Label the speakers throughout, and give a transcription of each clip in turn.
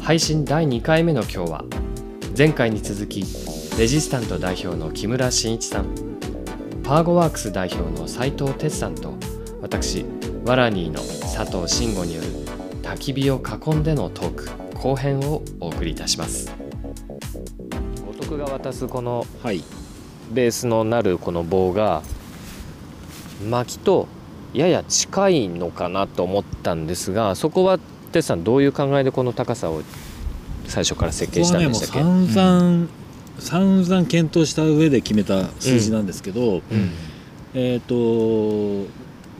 Speaker 1: 配信第2回目の今日は前回に続きレジスタント代表の木村真一さんパーゴワークス代表の斉藤哲さんと私ワラニーの佐藤慎吾による焚き火を囲んでのトーク後編をお送りいたします。五徳が渡すこの
Speaker 2: はい。
Speaker 1: ベースのなるこの棒が薪とやや近いのかなと思ったんですがそこは哲さんどういう考えでこの高さを最初から設計したんでしたっけ、
Speaker 2: ここはねもう散々、散々検討した上で決めた数字なんですけど、
Speaker 1: うん。
Speaker 2: えっ、と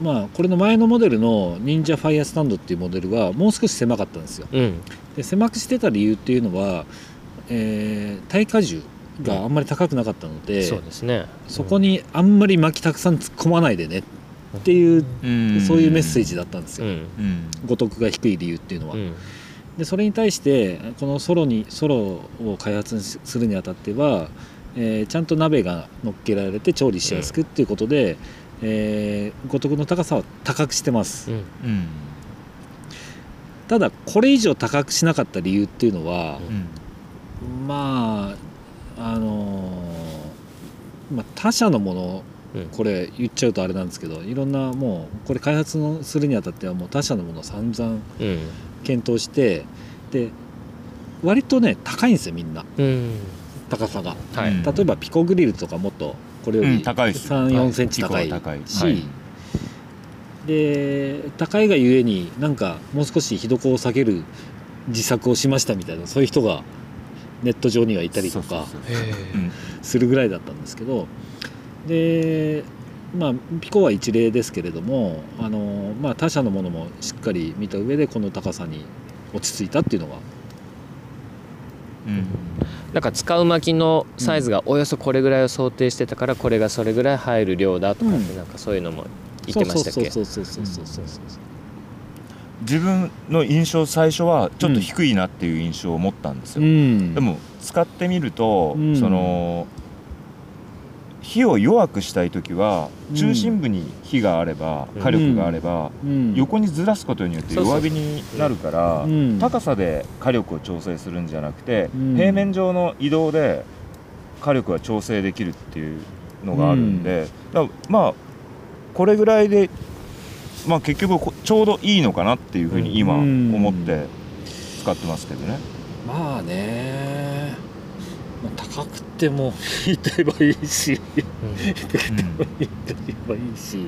Speaker 2: まあこれの前のモデルの忍者ファイアスタンドっていうモデルはもう少し狭かったんですよ。
Speaker 1: うん。
Speaker 2: で狭くしてた理由っていうのは、えー耐荷重があんまり高くなかったので、
Speaker 1: そうですね。
Speaker 2: そこにあんまり薪たくさん突っ込まないでねっていう、そういうメッセージだったんですよ、
Speaker 1: うん。
Speaker 3: うん。
Speaker 2: 五徳が低い理由っていうのは、
Speaker 1: うん。
Speaker 2: でそれに対してこのソロにソロを開発するにあたっては、えーちゃんと鍋が乗っけられて調理しやすくっていうことで、えー五徳の高さは高くしてます、
Speaker 1: うん。
Speaker 3: うん。
Speaker 2: ただこれ以上高くしなかった理由っていうのは、
Speaker 3: うん。
Speaker 2: まああのーまあ、他社のもの
Speaker 1: うん。
Speaker 2: これ言っちゃうとあれなんですけどいろんなもうこれ開発のするにあたってはもう他社のものを散々
Speaker 1: うん。
Speaker 2: 検討してで割とね高いんですよみんな。
Speaker 1: うん。
Speaker 2: 高さが。
Speaker 1: はい、
Speaker 3: うん。
Speaker 2: 例えばピコグリルとかもっとこれよ
Speaker 3: うん
Speaker 2: り。
Speaker 3: 高いです。よ
Speaker 2: 3 4センチ高いし、
Speaker 3: はい。
Speaker 2: で高いがゆえになんかもう少し火床を下げる自作をしましたみたいなそういう人がネット上にはいたりとかするぐらいだったんですけどでまあピコは一例ですけれどもあの、まあ、他社のものもしっかり見た上でこの高さに落ち着いたっていうのが
Speaker 3: うん
Speaker 1: なんか使う薪のサイズがおよそこれぐらいを想定してたからこれがそれぐらい入る量だとかって
Speaker 2: うん。
Speaker 1: なんかそういうのも言ってましたっけ？
Speaker 2: そうそうそうそうそうそう。そう
Speaker 3: 自分の印象最初はちょっと低いなっていう印象を持ったんですよ、
Speaker 2: ん。
Speaker 3: でも使ってみると、
Speaker 2: うん。
Speaker 3: その火を弱くしたい時は
Speaker 2: うん。
Speaker 3: 中心部に火があれば、
Speaker 1: うん。
Speaker 3: 火力があれば、
Speaker 2: うん。
Speaker 3: 横にずらすことによって弱火になるから、
Speaker 2: うん。
Speaker 3: 高さで火力を調整するんじゃなくて、
Speaker 2: うん。
Speaker 3: 平面上の移動で火力が調整できるっていうのがあるんで、まあこれぐらいで、まあ、結局こちょうどいいのかなっていうふうに今
Speaker 2: うん。
Speaker 3: 思って使ってますけどね。
Speaker 2: まあね、まあ、高くても いいと言えばいいし低くてもいいと言えばいいし、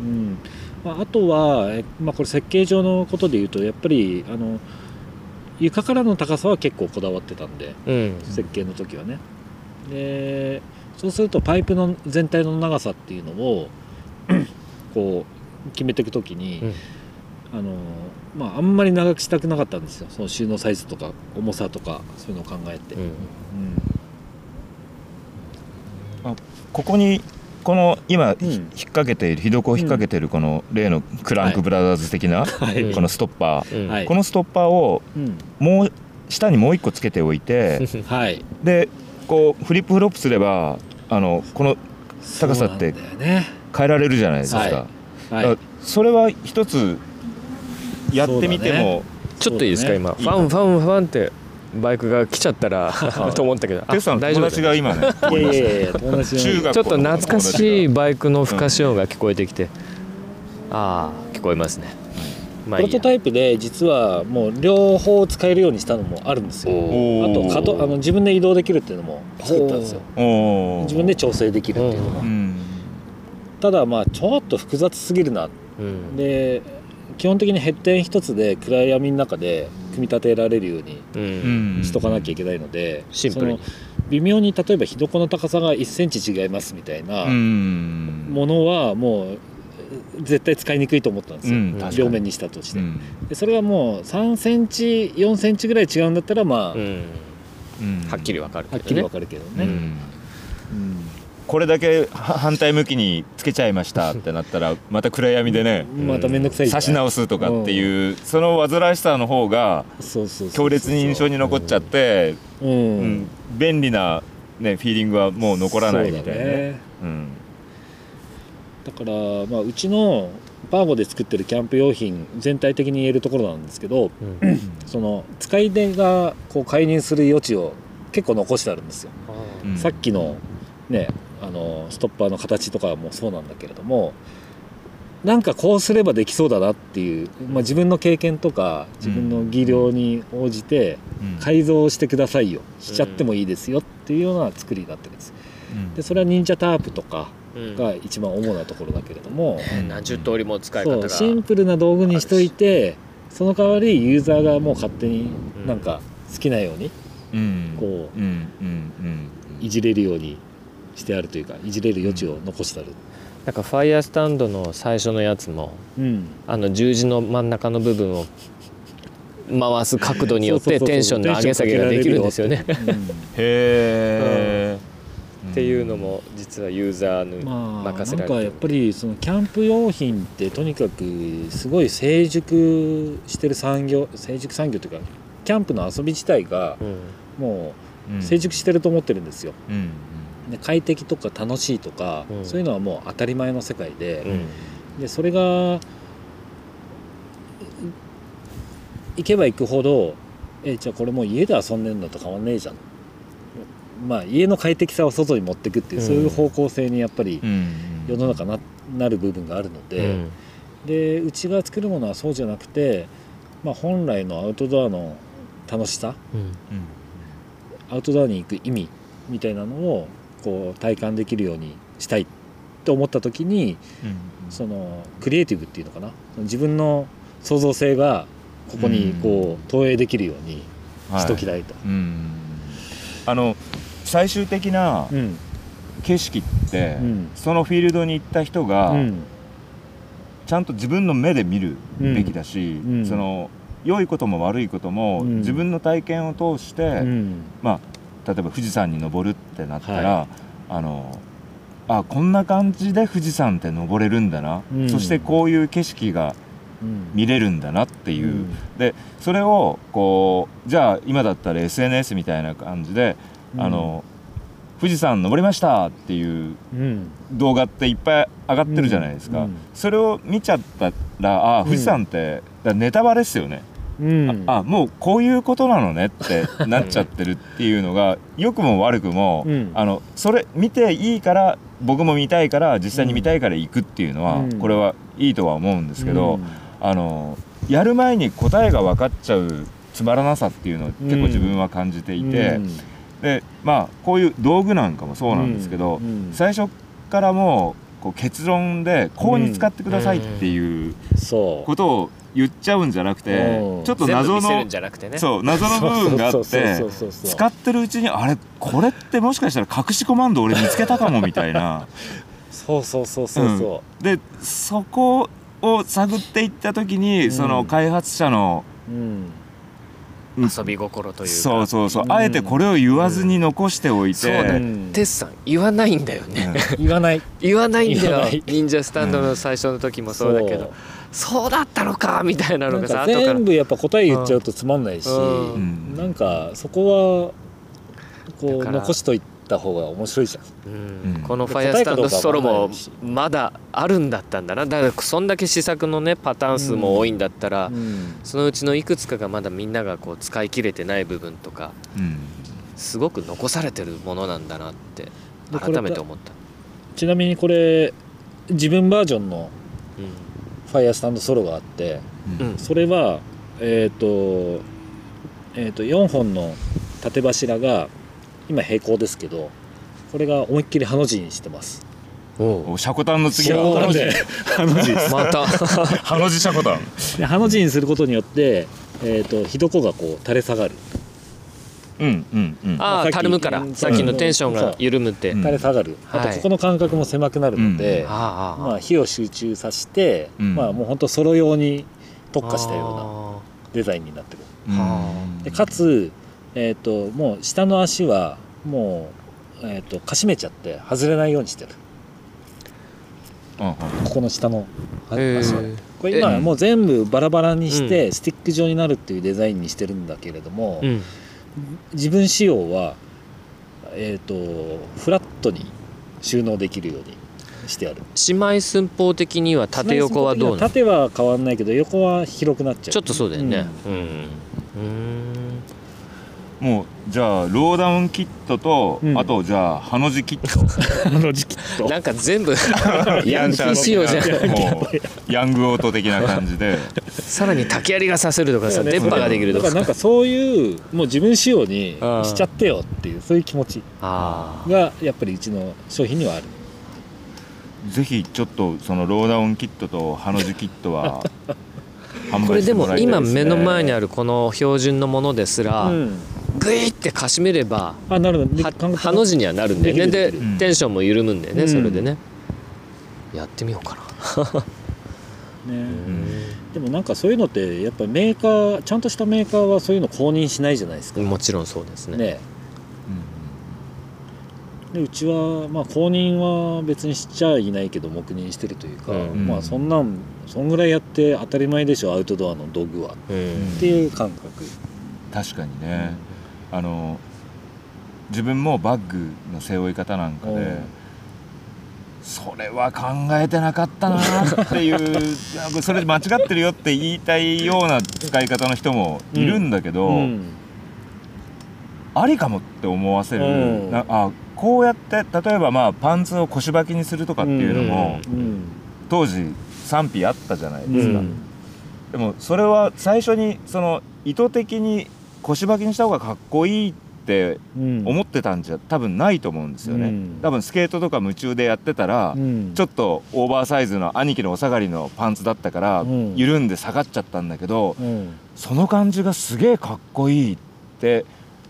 Speaker 2: うん。まあ、あとは、えまあ、これ設計上のことで言うとやっぱりあの床からの高さは結構こだわってたんで
Speaker 1: うん。
Speaker 2: 設計の時はね。でそうするとパイプの全体の長さっていうのをこう決めていく時に、
Speaker 1: うん
Speaker 2: あのまああんまり長くしたくなかったんですよ。その収納サイズとか重さとかそういうのを考えて、
Speaker 1: うん。
Speaker 2: うん。
Speaker 3: ここにこの今、
Speaker 2: うん。
Speaker 3: 引っ掛けている火床を引っ掛けているこの例のクランクブラザーズ的な、
Speaker 2: はい。
Speaker 3: このストッパー、
Speaker 1: うん。
Speaker 2: はい。
Speaker 3: このストッパーを
Speaker 2: うん。
Speaker 3: もう下にもう一個つけておいて
Speaker 2: はい。
Speaker 3: でこうフリップフロップすればあのこの高さって変えられるじゃないですか、
Speaker 2: はい。
Speaker 3: だから
Speaker 2: はい
Speaker 3: それは一つやってみても、
Speaker 1: ちょっといいですか？今。ファンファンファンってバイクが来ちゃったら と思ったけど。あ
Speaker 3: テスさんの友
Speaker 1: 大丈夫
Speaker 3: 達が今ね。
Speaker 2: いやいやいや
Speaker 1: ちょっと懐かしい
Speaker 3: うん
Speaker 1: バイクのふかし音が聞こえてきて、ああ聞こえますね、まあいいや。
Speaker 2: プロトタイプで実はもう両方使えるようにしたのもあるんですよ。
Speaker 1: お
Speaker 2: あと
Speaker 3: ー
Speaker 2: かとあの自分で移動できるっていうのも作ったんですよ。自分で調整できるっていうのが
Speaker 3: うん。
Speaker 2: ただまあちょっと複雑すぎるな。
Speaker 1: うん。
Speaker 2: で基本的にヘッデン一つで暗闇の中で組み立てられるように
Speaker 1: うん。
Speaker 3: うん
Speaker 2: しとかなきゃいけないので、
Speaker 1: シンプルに。
Speaker 2: その微妙に例えば火床の高さが1センチ違いますみたいな
Speaker 3: うん。
Speaker 2: ものはもう絶対使いにくいと思ったんですよ、
Speaker 3: うん
Speaker 2: 両面にしたとして、
Speaker 3: うん。
Speaker 2: でそれがもう3センチ4センチぐらい違うんだったらまあ、
Speaker 1: うん。
Speaker 3: うん。
Speaker 1: はっきりわかるけどね。
Speaker 2: はっきりわかるけどね、
Speaker 3: うん
Speaker 2: うん
Speaker 3: これだけは反対向きにつけちゃいましたってなったらまた暗闇でね
Speaker 2: また面倒くさい
Speaker 3: 差し直すとかっていうその煩わしさの方が強烈に印象に残っちゃって、
Speaker 2: うん、
Speaker 3: うん便利な、ね、フィーリングはもう残らないみたいな
Speaker 2: だから、まあ、うちのパーゴで作ってるキャンプ用品全体的に言えるところなんですけど
Speaker 1: うん。
Speaker 2: その使い手がこう介入する余地を結構残してあるんですよ、
Speaker 3: うん。
Speaker 2: さっきのねあのストッパーの形とかもそうなんだけれどもなんかこうすればできそうだなっていう、まあ、自分の経験とか自分の技量に応じて
Speaker 3: うん。
Speaker 2: 改造してくださいよ。しちゃってもいいですよっていうような作りになってるんです。
Speaker 3: うん。
Speaker 2: でそれは忍者タープとか
Speaker 1: うん。
Speaker 2: が一番主なところだけれども、
Speaker 1: ね何十通りも使い方が。
Speaker 2: シンプルな道具にしといてその代わりユーザーがもう勝手になんか好きなように
Speaker 3: うん。
Speaker 2: こう
Speaker 3: うん。うん。うん。
Speaker 2: いじれるようにしてあるというかいじれる余地を残してある、
Speaker 1: なんかファイヤースタンドの最初のやつも
Speaker 2: うん、
Speaker 1: あの十字の真ん中の部分を回す角度によってテンションの上げ下げができるんですよね。
Speaker 3: へえ、
Speaker 1: っていうのも実はユーザー
Speaker 2: うん
Speaker 1: に
Speaker 2: まあ
Speaker 1: 任せられてる。
Speaker 2: なんかやっぱりそのキャンプ用品ってとにかくすごい成熟してる産業成熟産業というかキャンプの遊び自体が
Speaker 1: うん。
Speaker 2: も
Speaker 3: うん。
Speaker 2: う成熟してると思ってるんですよ。
Speaker 3: うん
Speaker 2: で快適とか楽しいとか、
Speaker 1: うん。
Speaker 2: そういうのはもう当たり前の世界で、
Speaker 1: うん。
Speaker 2: でそれがい行けば行くほどえじゃあこれもう家で遊んでんのと変わんねえじゃん。まあ家の快適さを外に持っていくっていう、
Speaker 1: うん。
Speaker 2: そういう方向性にやっぱり
Speaker 3: うん。
Speaker 2: 世の中ななる部分があるので、
Speaker 1: うん。
Speaker 2: でうちが作るものはそうじゃなくて、まあ、本来のアウトドアの楽しさ
Speaker 1: うん。
Speaker 2: アウトドアに行く意味みたいなのをこう体感できるようにしたいって思った時にそのクリエイティブっていうのかな？自分の創造性がここにこう投影できるようにしときたいと。
Speaker 3: うん。あの最終的な
Speaker 2: うん。
Speaker 3: 景色って、
Speaker 2: うん。
Speaker 3: そのフィールドに行った人が、
Speaker 2: うん。
Speaker 3: ちゃんと自分の目で見るべきだし、
Speaker 2: うん。
Speaker 3: その良いことも悪いことも、
Speaker 2: うん。
Speaker 3: 自分の体験を通して、
Speaker 2: うん。
Speaker 3: まあ、例えば富士山に登るってなったら、
Speaker 2: は
Speaker 3: あのあこんな感じで富士山って登れるんだな、
Speaker 2: うん。
Speaker 3: そしてこういう景色が
Speaker 2: うん。
Speaker 3: 見れるんだなっていう、
Speaker 2: うん。
Speaker 3: でそれをこうじゃあ今だったら SNS みたいな感じで、あの富士山登りましたっていう
Speaker 2: うん。
Speaker 3: 動画っていっぱい上がってるじゃないですか、
Speaker 2: うん。
Speaker 3: それを見ちゃったらあ富士山って、ネタバレですよね、
Speaker 2: うん。
Speaker 3: あもうこういうことなのねってなっちゃってるっていうのが良くも悪くも、
Speaker 2: うん。
Speaker 3: あのそれ見ていいから僕も見たいから実際に見たいから行くっていうのは、
Speaker 2: うん。
Speaker 3: これはいいとは思うんですけど、
Speaker 2: うん。
Speaker 3: あのやる前に答えが分かっちゃうつまらなさっていうのを結構自分は感じていて、
Speaker 2: うん。
Speaker 3: でまあこういう道具なんかもそうなんですけど、
Speaker 2: うん。
Speaker 3: 最初からもうこう結論でこうに使ってくださいっていう。ことを言っちゃうんじゃなくて、
Speaker 2: うん。
Speaker 3: ちょっと
Speaker 1: 全部
Speaker 3: 謎の
Speaker 1: 見せるんじゃなくてね。
Speaker 3: そう謎の部分があっ
Speaker 2: そうそう
Speaker 3: て
Speaker 2: そうそうそう。
Speaker 3: 使ってるうちにあれこれってもしかしたら隠しコマンド俺見つけたかもみたいな。
Speaker 2: そうそうそうそうそ
Speaker 3: でそこを探っていった時に、
Speaker 2: うん。
Speaker 3: その開発者の
Speaker 2: う、うん。
Speaker 1: 遊び心というか。
Speaker 3: そうそうそう、
Speaker 2: うん。
Speaker 3: あえてこれを言わずに残しておいて、
Speaker 1: そうだよ
Speaker 2: うん。
Speaker 1: テスさん言わないんだよね。
Speaker 2: 言わない。
Speaker 1: 言わないんだよ。忍者スタンドの最初の時もそうだけどそうだったのかみたいなのがさ
Speaker 2: 全部やっぱ答え言っちゃうとつまんないし、
Speaker 1: うん。
Speaker 3: うん
Speaker 2: なんかそこはこう残しといた方が面白いじゃん。
Speaker 1: うん。
Speaker 3: うん。
Speaker 1: このファイアスタンドストロも
Speaker 2: 答えかどうかわかんな。いし
Speaker 1: まだあるんだったんだなだからそんだけ試作のねパターン数も多いんだったら、
Speaker 2: うん。
Speaker 1: そのうちのいくつかがまだみんながこう使い切れてない部分とか
Speaker 3: うん。
Speaker 1: すごく残されてるものなんだなって改めて思った、
Speaker 2: ちなみにこれ自分バージョンの
Speaker 1: う
Speaker 2: ファイアスタンドソロがあって
Speaker 1: んうん。
Speaker 2: それはえっ、と,、えー、と4本の縦柱が今平行ですけどこれが思いっきりハの字にしてます。
Speaker 1: お
Speaker 3: シャコタンの次は
Speaker 2: そう。なんで。ハの字。
Speaker 1: また。
Speaker 3: ハの字シャコタン
Speaker 2: でハの字にすることによって、えー、と火床がこう垂れ下がる
Speaker 3: うんうんうん。
Speaker 1: ああたるむから
Speaker 2: うん。
Speaker 1: さっきのテンションが緩むって、
Speaker 3: うん。
Speaker 2: 垂れ下がる、あと
Speaker 1: はい
Speaker 2: ここの間隔も狭くなるので、まあ、火を集中させて、
Speaker 3: うん。
Speaker 2: まあもう本当ソロ用に特化したような
Speaker 1: あ
Speaker 2: デザインになってる。
Speaker 3: うん。
Speaker 1: は
Speaker 2: でかつ、えー、ともう下の足はもうえー、とかしめちゃって外れないようにしてる。ここの下の足をこれ今
Speaker 3: え
Speaker 2: もう全部バラバラにしてスティック状になるっていうデザインにしてるんだけれども、
Speaker 1: うん
Speaker 2: 自分仕様はえっ、とフラットに収納できるようにしてある。
Speaker 1: 姉妹寸法的には縦横はどうなの？
Speaker 2: 縦は変わんないけど横は広くなっちゃう。
Speaker 1: ちょっとそうだよね。うん。うん
Speaker 3: もうじゃあローダウンキットと、
Speaker 2: うん。
Speaker 3: あとじゃあハの字キット。
Speaker 2: あの時期と
Speaker 1: なんか全部 ヤンキー仕様じゃん。
Speaker 3: もうヤングオート的な感じで。
Speaker 1: さらに竹槍が刺せるとかさ
Speaker 2: ね
Speaker 1: 電波ができると
Speaker 2: だからなん
Speaker 1: か
Speaker 2: かそういうもう自分仕様に
Speaker 1: うん。
Speaker 2: しちゃってよっていうそういう気持ち
Speaker 1: あ
Speaker 2: がやっぱりうちの商品にはある。
Speaker 3: ぜひちょっとそのローダウンキットとハの字キットは
Speaker 1: これで
Speaker 3: 売しても
Speaker 1: も今
Speaker 3: らいたいですね。
Speaker 1: 目の前にあるこの標準のものですら
Speaker 2: うん
Speaker 1: グイってかしめれば
Speaker 2: あなるほど。
Speaker 1: ハの字にはなるんだよね。でテンションも緩むんだよね
Speaker 2: うん
Speaker 1: それでね。やってみようかな。
Speaker 2: ね。でもなんかそういうのってやっぱメーカーちゃんとしたメーカーはそういうの公認しないじゃないですか。
Speaker 1: もちろんそうですね。
Speaker 2: ね。でうちはまあ公認は別にしちゃいないけど黙認してるというか、
Speaker 1: うん。
Speaker 2: まあそんなんそんぐらいやって当たり前でしょアウトドアの道具は。
Speaker 1: うん。
Speaker 2: っていう感覚、
Speaker 3: 確かにね、あの自分もバッグの背負い方なんかで、
Speaker 2: うん。
Speaker 3: それは考えてなかったなっていう なんかそれ間違ってるよって言いたいような使い方の人もいるんだけど、
Speaker 2: うん。
Speaker 3: ありかもって思わせる、
Speaker 2: うん。
Speaker 3: なあこうやって例えばまあパンツを腰履きにするとかっていうのも、
Speaker 2: うん。
Speaker 3: 当時賛否あったじゃないですか、
Speaker 2: うん。
Speaker 3: でもそれは最初にその意図的に腰履きにした方がかっこいいって
Speaker 2: うん。
Speaker 3: 思ってたんじゃ多分ないと思うんですよね、
Speaker 2: うん。
Speaker 3: 多分スケートとか夢中でやってたら、
Speaker 2: うん。
Speaker 3: ちょっとオーバーサイズの兄貴のお下がりのパンツだったから、
Speaker 2: うん。
Speaker 3: 緩んで下がっちゃったんだけど
Speaker 2: うん。
Speaker 3: その感じがすげえかっこいいって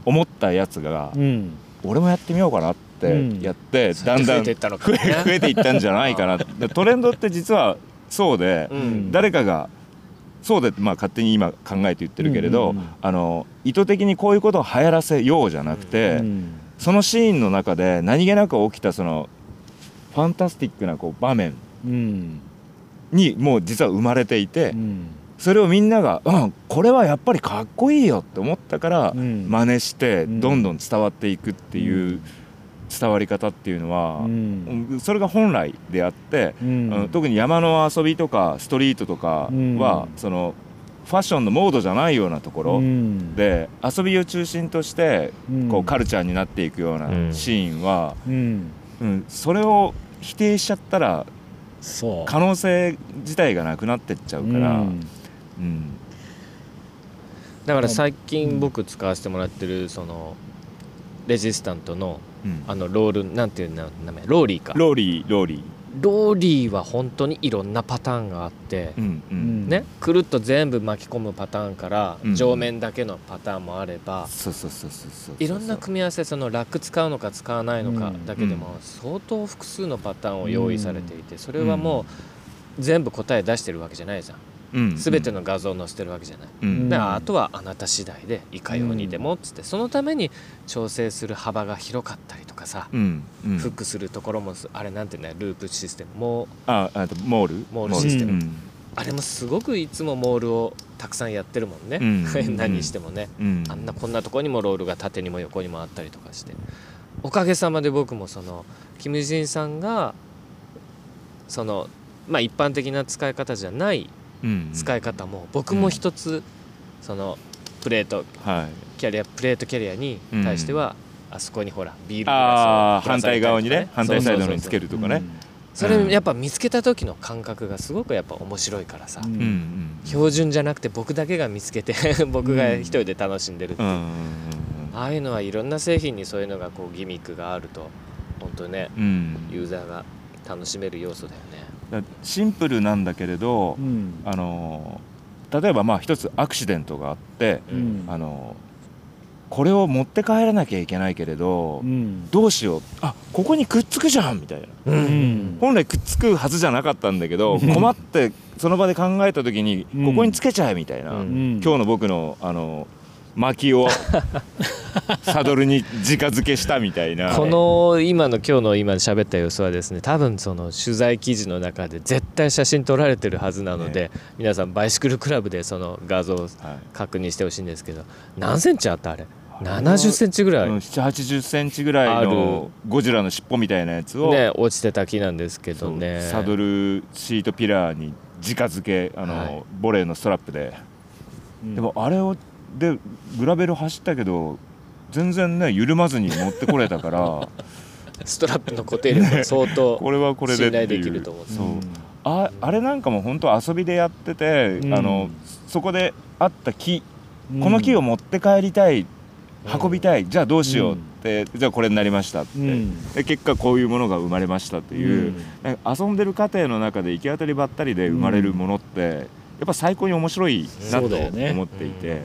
Speaker 3: 思ったやつが、
Speaker 2: うん。
Speaker 3: 俺もやってみようかなってやって、だんだん
Speaker 1: 増えていったのか
Speaker 3: 増
Speaker 1: もね
Speaker 3: え増えていったんじゃないかなでトレンドって実はそうで、
Speaker 1: うん。
Speaker 3: 誰かがそうで、まあ、勝手に今考えて言ってるけれど、あの意図的にこういうことを流行らせようじゃなくて、
Speaker 2: うん。
Speaker 3: そのシーンの中で何気なく起きたそのファンタスティックなこう場面
Speaker 2: うん。
Speaker 3: にもう実は生まれていて、
Speaker 2: うん。
Speaker 3: それをみんなが「うんこれはやっぱりかっこいいよ」って思ったから
Speaker 2: うん。
Speaker 3: 真似して
Speaker 2: うん。
Speaker 3: どんどん伝わっていくっていう伝わり方っていうのは、
Speaker 2: うん。
Speaker 3: うんそれが本来であって、
Speaker 2: うん。
Speaker 3: うん特に山の遊びとかストリートとかは、
Speaker 2: うん。
Speaker 3: そのファッションのモードじゃないようなところ、
Speaker 2: うん。
Speaker 3: で遊びを中心として
Speaker 2: うん。
Speaker 3: こうカルチャーになっていくような
Speaker 1: うん。
Speaker 3: シーンは、
Speaker 2: うん。
Speaker 3: うんそれを否定しちゃったら可能性自体がなくなってっちゃうから、
Speaker 2: うん。
Speaker 3: うん。
Speaker 1: だから最近僕使わせてもらってるその RESISTANT の
Speaker 3: うん
Speaker 1: あのロールなんていう名前ローリーか。
Speaker 3: ローリーローリー、
Speaker 1: ローリーは本当にいろんなパターンがあって
Speaker 3: うんう
Speaker 2: うん。ん
Speaker 1: ねくるっと全部巻き込むパターンから
Speaker 3: うん。
Speaker 1: 上面だけのパターンもあれば
Speaker 3: そうそうそうそうそう
Speaker 1: いろんな組み合わせそのラック使うのか使わないのか
Speaker 2: うん。
Speaker 1: だけでも相当複数のパターンを用意されていてそれはもう全部答え出してるわけじゃないじゃん
Speaker 3: うん
Speaker 1: 全ての画像を載せてるわけじゃない。
Speaker 3: うん。
Speaker 1: だからあとはあなた次第でいかようにでもっつってそのために調整する幅が広かったりとかさ
Speaker 3: うん。うん。
Speaker 1: フックするところもすあれなんていうんだよループシステムも。う
Speaker 3: ああとモール？
Speaker 1: モールシステム。
Speaker 3: うん。
Speaker 1: あれもすごくいつもモールをたくさんやってるもんね、
Speaker 3: うん。
Speaker 1: 何にしてもね、
Speaker 3: うん。
Speaker 1: あんなこんなとこにもロールが縦にも横にもあったりとかして。おかげさまで僕もそのキム・ジンさんがそのまあ一般的な使い方じゃない
Speaker 3: うん
Speaker 1: 使い方も。僕も一つそのプレート
Speaker 3: はい。
Speaker 1: キャリアプレートキャリアに対しては、あそこにほらビールグ
Speaker 3: あ
Speaker 1: ラ
Speaker 3: あ反対側にね。反対サイドのにつけ
Speaker 1: る
Speaker 3: るとかね。
Speaker 1: それやっぱ見つけた時の感覚がすごくやっぱ面白いからさ、標準じゃなくて僕だけが見つけて 僕が一人で楽しんでるってああいうのはいろんな製品にそういうのがこうギミックがあると本当にねユーザーが楽しめる要素だよね
Speaker 3: シンプルなんだけれど
Speaker 2: うん。
Speaker 3: あの例えばまあ一つアクシデントがあって
Speaker 2: うん。
Speaker 3: あのこれを持って帰らなきゃいけないけれど
Speaker 2: うん。
Speaker 3: どうしよう？あここにくっつくじゃんみたいな。
Speaker 1: う
Speaker 2: うん。
Speaker 3: 本来くっつくはずじゃなかったんだけど
Speaker 2: うん。
Speaker 3: 困ってその場で考えた時に
Speaker 2: うん。
Speaker 3: ここにつけちゃえみたいな、今日の僕のあの薪をサドルに直付けしたみたいな。
Speaker 1: この今の今日の今喋った様子はですね多分その取材記事の中で絶対写真撮られてるはずなので、皆さんバイシクルクラブでその画像を
Speaker 3: はい
Speaker 1: 確認してほしいんですけど何センチあったあれ？70センチぐらい、
Speaker 3: うん7 8 0センチぐらいのゴジラの尻尾みたいなやつを、
Speaker 1: ね落ちてた木なんですけどね。
Speaker 3: サドルシートピラーに直付けあの、
Speaker 1: はい。
Speaker 3: ボレーのストラップで、
Speaker 2: うん。
Speaker 3: でもあれをでグラベル走ったけど全然ね緩まずに持ってこれたから
Speaker 1: ストラップの固定力が相当
Speaker 3: これはこれで
Speaker 1: 信頼できると思う。
Speaker 3: そう。ああれなんかも本当遊びでやってて、
Speaker 2: うん。
Speaker 3: あのそこであった木
Speaker 2: うん。
Speaker 3: この木を持って帰りたい、
Speaker 1: うん。
Speaker 3: 運びたいじゃあどうしようって、じゃあこれになりましたって、
Speaker 2: うん。
Speaker 3: で結果こういうものが生まれましたという、遊んでる過程の中で行き当たりばったりで生まれるものって、やっぱ最高に面白いなと思っていて、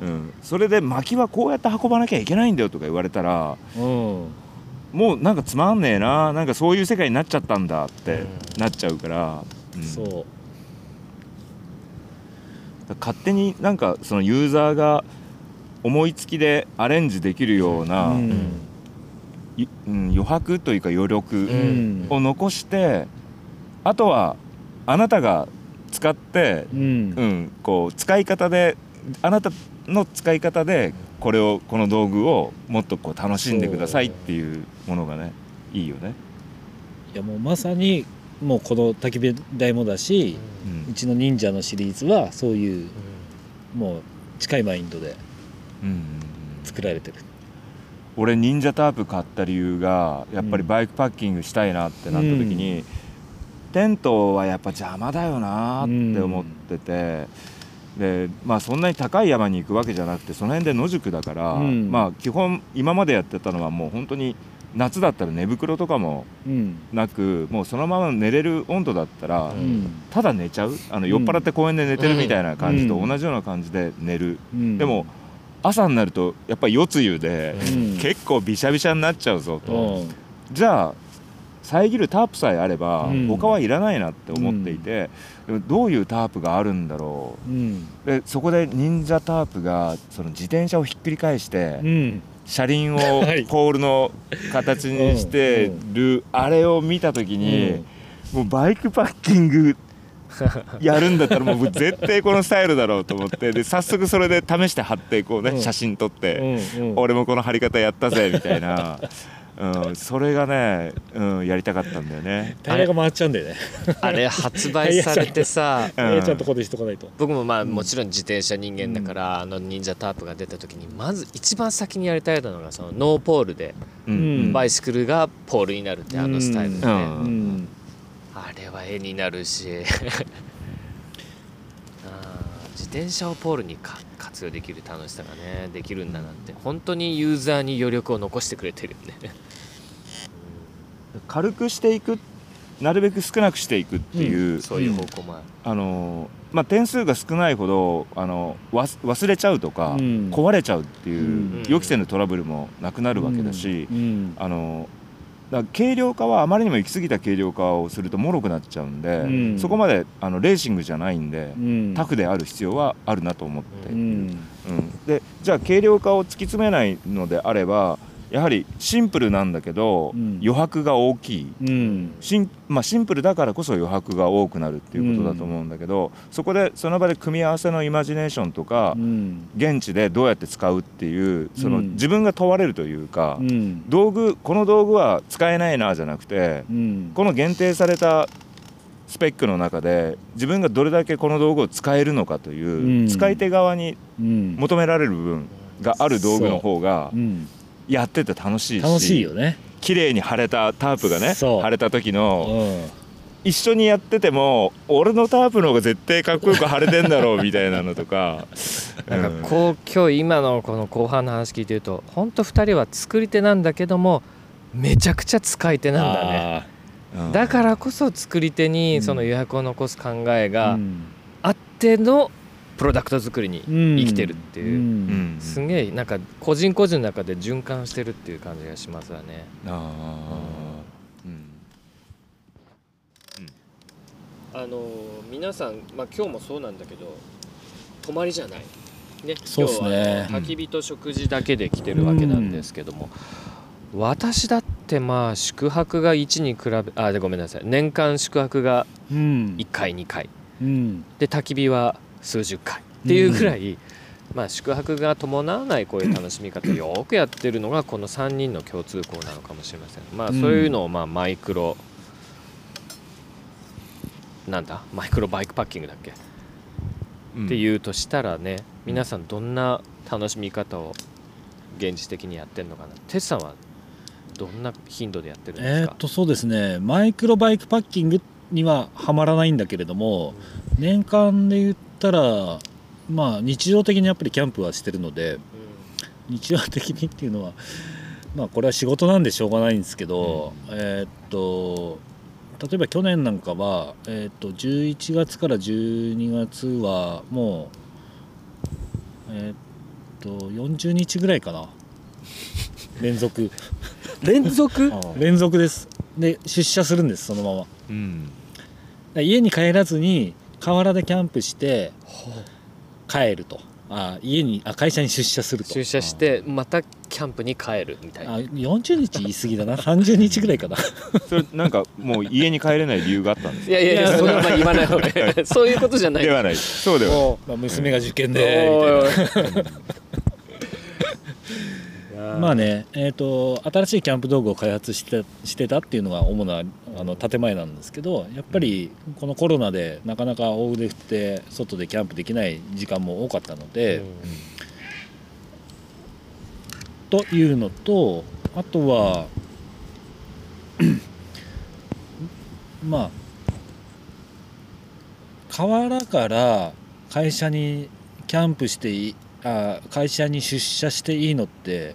Speaker 2: う
Speaker 3: うん。んそれで薪はこうやって運ばなきゃいけないんだよとか言われたら
Speaker 2: うん。
Speaker 3: もうなんかつまんねえななんかそういう世界になっちゃったんだって
Speaker 1: うん。
Speaker 3: なっちゃうから、うん。
Speaker 2: そう。
Speaker 3: 勝手になんかそのユーザーが思いつきでアレンジできるような、
Speaker 2: うん。
Speaker 3: 余白というか余力
Speaker 2: うん。
Speaker 3: を残して、あとはあなたが使って、
Speaker 2: うん。
Speaker 3: うん、こう使い方であなたの使い方でこれをこの道具をもっとこう楽しんでくださいっていうものがねいいよね。
Speaker 2: いやもうまさにもうこの焚き火台もだし
Speaker 3: うん。
Speaker 2: うちの忍者のシリーズはそういうもう近いマインドで
Speaker 3: うんうんうん。
Speaker 2: 作られてる。
Speaker 3: 俺忍者タープ買った理由がやっぱりバイクパッキングしたいなってなった時に、テントはやっぱ邪魔だよなって思ってて、でまあそんなに高い山に行くわけじゃなくてその辺で野宿だから、
Speaker 2: うん。
Speaker 3: まあ基本今までやってたのはもう本当に夏だったら寝袋とかも
Speaker 2: うん。
Speaker 3: なくもうそのまま寝れる温度だったら、
Speaker 2: うん。
Speaker 3: ただ寝ちゃう。あの酔っ払って公園で寝てるみたいな感じと同じような感じで寝る、
Speaker 2: うん。
Speaker 3: でも朝になるとやっぱり夜露で、
Speaker 2: うん。
Speaker 3: 結構びしゃびしゃになっちゃうぞと、
Speaker 2: うん。
Speaker 3: じゃあ遮るタープさえあれば、
Speaker 2: うん。
Speaker 3: 他はいらないなって思っていて、でもどういうタープがあるんだろ
Speaker 2: う。ん。
Speaker 3: うでそこで忍者タープがその自転車をひっくり返して、
Speaker 2: うん。
Speaker 3: 車輪を
Speaker 2: はい。
Speaker 3: ポールの形にしてる、あれを見た時に、もうバイクパッキング やるんだったらもう絶対このスタイルだろうと思ってで早速それで試して貼ってこうね、
Speaker 2: うん。
Speaker 3: 写真撮って、
Speaker 2: うんうん。
Speaker 3: 俺もこの貼り方やったぜみたいな、うん、それがね、うん、やりたかったんだよね。
Speaker 2: タイヤが回っちゃうんだよね。
Speaker 1: あれ発売されてさ
Speaker 3: うん。
Speaker 2: タイヤちゃんと固定しとかないと。
Speaker 1: 僕もまあもちろん自転車人間だから、あの忍者タープが出た時にまず一番先にやりたいのがそのノーポールで
Speaker 3: うん。
Speaker 1: バイシクルがポールになるってあのスタイルで、ね
Speaker 3: うん。
Speaker 2: うん。
Speaker 1: あれは絵になるし自転車をポールにか活用できる楽しさがねできるんだなって。本当にユーザーに余力を残してくれてるよね。
Speaker 3: 軽くしていくなるべく少なくしていくっていう、
Speaker 1: そういう方向もある、
Speaker 3: あのまあ、点数が少ないほどあの忘忘れちゃうとか、
Speaker 2: うん。
Speaker 3: 壊れちゃうっていう、
Speaker 2: うん。
Speaker 3: 予期せぬトラブルもなくなるわけだし、
Speaker 2: うん。
Speaker 3: あのだから軽量化はあまりにも行き過ぎた軽量化をすると脆くなっちゃうんで、
Speaker 2: うん。
Speaker 3: そこまであのレーシングじゃないんで、
Speaker 2: うん。
Speaker 3: タフである必要はあるなと思っている、
Speaker 2: うん。
Speaker 3: うん。でじゃあ軽量化を突き詰めないのであればやはりシンプルなんだけど、
Speaker 2: うん。
Speaker 3: 余白が大きい。
Speaker 2: うん。
Speaker 3: シン,、まあ、シンプルだからこそ余白が多くなるっていうことだと思うんだけど、そこでその場で組み合わせのイマジネーションとか、
Speaker 2: うん。
Speaker 3: 現地でどうやって使うっていうその
Speaker 2: うん。
Speaker 3: 自分が問われるというか、
Speaker 2: うん。
Speaker 3: 道具この道具は使えないなじゃなくて
Speaker 2: うん。
Speaker 3: この限定されたスペックの中で自分がどれだけこの道具を使えるのかという、
Speaker 2: うん。
Speaker 3: 使い手側に
Speaker 2: うん。
Speaker 3: 求められる部分がある道具の方が
Speaker 2: うん
Speaker 3: やってて楽しいし
Speaker 2: 楽しいよね。
Speaker 3: 綺麗に貼れたタープがね
Speaker 2: そう。
Speaker 3: 貼れた時
Speaker 2: う
Speaker 3: の
Speaker 2: ん。
Speaker 3: 一緒にやってても俺のタープの方が絶対かっこよく貼れてんだろう みたいなのとか。
Speaker 1: なんかこう今日今のこの後半の話聞いてると本当2人は作り手なんだけどもめちゃくちゃ使い手なんだね。
Speaker 3: うん。
Speaker 1: だからこそ作り手
Speaker 2: うん
Speaker 1: にその余白を残す考えが
Speaker 2: うん。
Speaker 1: あってのプロダクト作りに
Speaker 2: うん。
Speaker 1: 生きてるっていう。
Speaker 2: うん。
Speaker 3: うん。
Speaker 1: すげえなんか個人個人の中で循環してるっていう感じがしますわね。
Speaker 3: あー。うん。
Speaker 1: あの皆さん、まあ、今日もそうなんだけど泊まりじゃない。ね。
Speaker 2: そうっすね。
Speaker 1: 今日はあの焚き火と食事だけで来てるわけなんですけども、私だってまあ宿泊が1に比べあでごめんなさい。年間宿泊が
Speaker 2: うん。
Speaker 1: 1回2回。
Speaker 2: うん。
Speaker 1: で焚き火は数十回っていうぐらい、まあ宿泊が伴わないこういう楽しみ方よくやってるのがこの3人の共通項なのかもしれません。まあそういうのをまあマイクロなんだ？マイクロバイクパッキングだっけ？っていうとしたらね皆さんどんな楽しみ方を現実的にやってるのかな？テツさんはどんな頻度でやってるんですか？
Speaker 2: えー、とそうですね。マイクロバイクパッキングにははまらないんだけれども年間で言ったらまあ日常的にやっぱりキャンプはしてるので日常的にっていうのはまあこれは仕事なんでしょうがないんですけど、えーっと例えば去年なんかは、えーっと11月から12月はもうえーっと40日ぐらいかな。連続。
Speaker 1: 連続？
Speaker 2: 連続です。で出社するんですそのまま。
Speaker 3: うん。
Speaker 2: ら家に帰らずに河原でキャンプして帰ると。あ家にあ会社に出社すると。
Speaker 1: 出社してまたキャンプに帰るみたいな。
Speaker 2: あ40日言い過ぎだな。30日ぐらいかな。
Speaker 3: それなんかもう家に帰れない理由があったんです
Speaker 1: いやいやいや
Speaker 2: いや
Speaker 1: それはまあ言わない方がいい。そういうことじゃない。
Speaker 3: ではない。そうではない。
Speaker 1: も
Speaker 2: まあ娘が受験
Speaker 1: う
Speaker 2: でみたいな まあねえー、と新しいキャンプ道具を開発してしてたっていうのが主なあの建前なんですけどやっぱりこのコロナでなかなか大腕振って外でキャンプできない時間も多かったので、というのとあとは まあ河原から会社にキャンプしていいあ会社に出社していいのって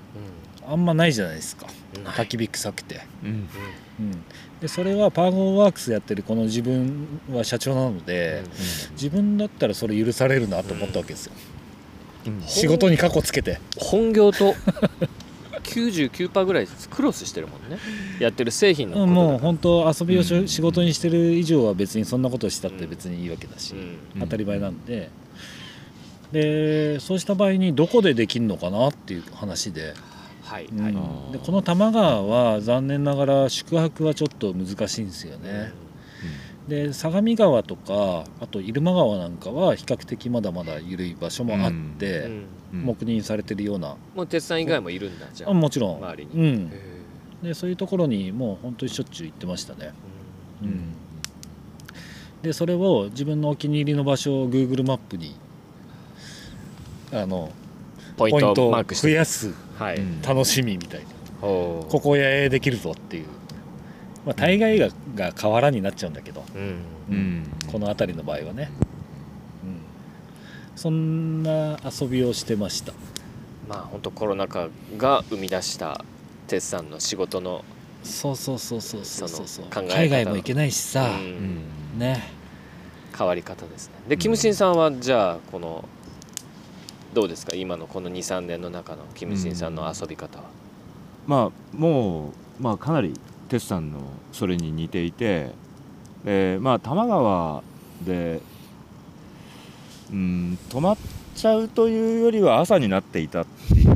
Speaker 2: あんまないじゃないですか。
Speaker 1: うん
Speaker 2: 焚き火臭くて、
Speaker 3: うん。
Speaker 2: うん、でそれはパーゴーワークスやってるこの自分は社長なので、自分だったらそれ許されるなと思ったわけですよ、
Speaker 3: うん。
Speaker 2: 仕事に過去つけて。
Speaker 1: 本業と99%ぐらいクロスしてるもんね。やってる製品のことだ
Speaker 2: もう本当遊びをし
Speaker 3: うん。
Speaker 2: 仕事にしてる以上は別にそんなことしたって別にいいわけだし、
Speaker 1: うん。
Speaker 2: 当たり前なんででそうした場合にどこでできるのかなっていう話で,、
Speaker 1: はい、
Speaker 2: うん。
Speaker 1: はい。
Speaker 3: あー
Speaker 2: でこの多摩川は残念ながら宿泊はちょっと難しいんですよね、で相模川とかあと入間川なんかは比較的まだまだ緩い場所もあって、
Speaker 1: うん。
Speaker 3: うん。
Speaker 2: 黙認されてるような。
Speaker 1: もう鉄さん以外もいるんだじゃあ。
Speaker 2: あもちろん、
Speaker 1: 周りに。
Speaker 2: うん、
Speaker 1: へ
Speaker 2: でそういうところにもう本当にしょっちゅう行ってましたね、
Speaker 1: ー
Speaker 2: うん。でそれを自分のお気に入りの場所を Google マップにあの
Speaker 1: ポイントを
Speaker 2: 増やす楽しみみたいな。ここへできるぞっていう、まあ、大概がが河原になっちゃうんだけど、
Speaker 1: うん。
Speaker 3: うん。
Speaker 2: この辺りの場合はね、うん、そんな遊びをしてました。
Speaker 1: まあ本当コロナ禍が生み出した鉄さんの仕事の、
Speaker 2: そうそうそうそうそうそう。
Speaker 1: そ
Speaker 2: 海外も行けないしさ、
Speaker 1: うん
Speaker 3: うん。
Speaker 2: ね。
Speaker 1: 変わり方ですね。でキムシンさんはじゃあこのどうですか？今のこの23年の中のキムシンさんの遊び方は、
Speaker 3: まあもう、まあ、かなり哲さんのそれに似ていてでまあ多摩川でうん止まっちゃうというよりは朝になっていたっていう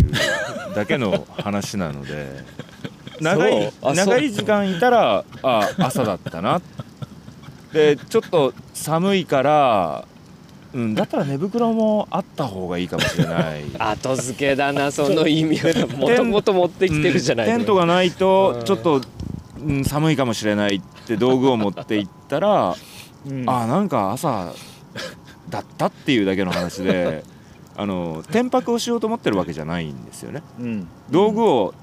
Speaker 3: だけの話なので 長い長い時間いたらあ朝だったな。でちょっと寒いから、うん、だったら寝袋もあった方がいいかもしれない。
Speaker 1: 後付けだなその意味はもともと持ってきてるじゃない
Speaker 3: うんテントがない
Speaker 1: うん。
Speaker 3: とちょっと、うん、寒いかもしれないって道具を持って行ったら、
Speaker 2: うん。
Speaker 3: あなんか朝だったっていうだけの話で あの転泊をしようと思ってるわけじゃないんですよね。
Speaker 2: うん。
Speaker 3: 道具を、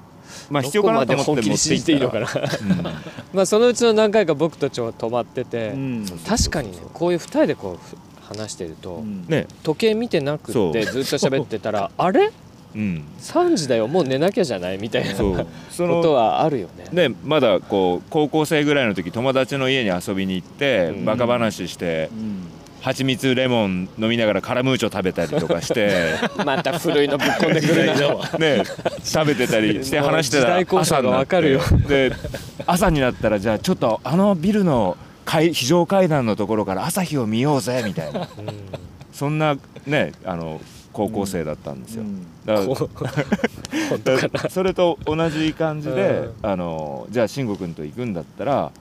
Speaker 3: まあ必要かなと思って持って
Speaker 1: どこまで本気に信じていいのか
Speaker 3: 行
Speaker 1: な まあそのうちの何回か僕とちょ泊まってて、
Speaker 2: うん。
Speaker 1: 確かにねこういう2人でこうふ話してると、
Speaker 2: うん。
Speaker 3: ね。
Speaker 1: 時計見てなくってずっと喋ってたら あれ？
Speaker 3: うん。
Speaker 1: 3時だよもう寝なきゃじゃないみたいなこ
Speaker 3: そう。そ
Speaker 1: と
Speaker 3: の
Speaker 1: はあるよね。
Speaker 3: ねまだこう高校生ぐらいの時友達の家に遊びに行って、
Speaker 1: うん。
Speaker 3: バカ話して
Speaker 2: うん。
Speaker 3: 蜂蜜レモン飲みながらカラムーチョ食べたりとかして
Speaker 1: また古いのぶっ込んでくるな。
Speaker 3: ね食べてたりして話してたら朝になっ
Speaker 1: わかるよ。
Speaker 3: てで朝になったらじゃあちょっとあのビルの階非常階段のところから朝日を見ようぜみたいな。そんなねあの高校生だったんですよ、
Speaker 2: うん。
Speaker 3: だから それと同じ感じで、
Speaker 1: う
Speaker 3: あのじゃあ慎吾君と行くんだったら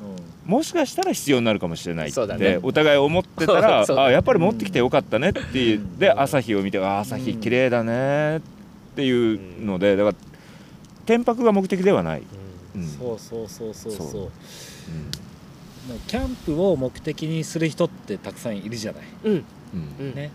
Speaker 3: もしかしたら必要になるかもしれないって、
Speaker 1: ね。
Speaker 3: お互い思ってたら あやっぱり持ってきてよかったねってで朝日を見てあ朝日綺麗だねっていうのでだから天白が目的ではない、うん。
Speaker 2: そうそうそうそうそう。
Speaker 3: そう
Speaker 2: キャンプを目的にする人ってたくさんいるじゃない、
Speaker 1: うん。
Speaker 2: ね。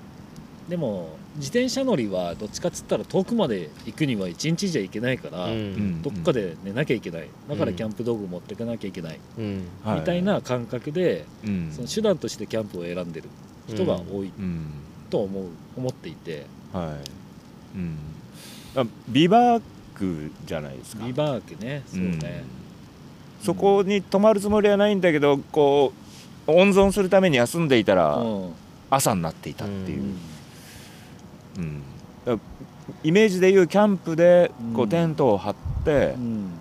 Speaker 2: でも自転車乗りはどっちかっつったら遠くまで行くには一日じゃいけないから、
Speaker 1: うん。
Speaker 3: うん。
Speaker 2: どっかで寝なきゃいけない。だから
Speaker 1: うん
Speaker 2: キャンプ道具持ってかなきゃいけない、
Speaker 1: うん。
Speaker 3: は
Speaker 2: みたいな感覚で
Speaker 3: うん。
Speaker 2: その手段としてキャンプを選んでる人が多い
Speaker 3: うん。
Speaker 2: と思う思っていて。
Speaker 3: はい。うん。あビバークじゃないですか。
Speaker 2: ビバークね。そうね、
Speaker 3: うんそこに泊まるつもりはないんだけどこう温存するために休んでいたら
Speaker 2: うん。
Speaker 3: 朝になっていたっていう。う、
Speaker 2: ん。
Speaker 3: イメージでいうキャンプでこ
Speaker 2: う
Speaker 3: うんテントを張って
Speaker 2: うん。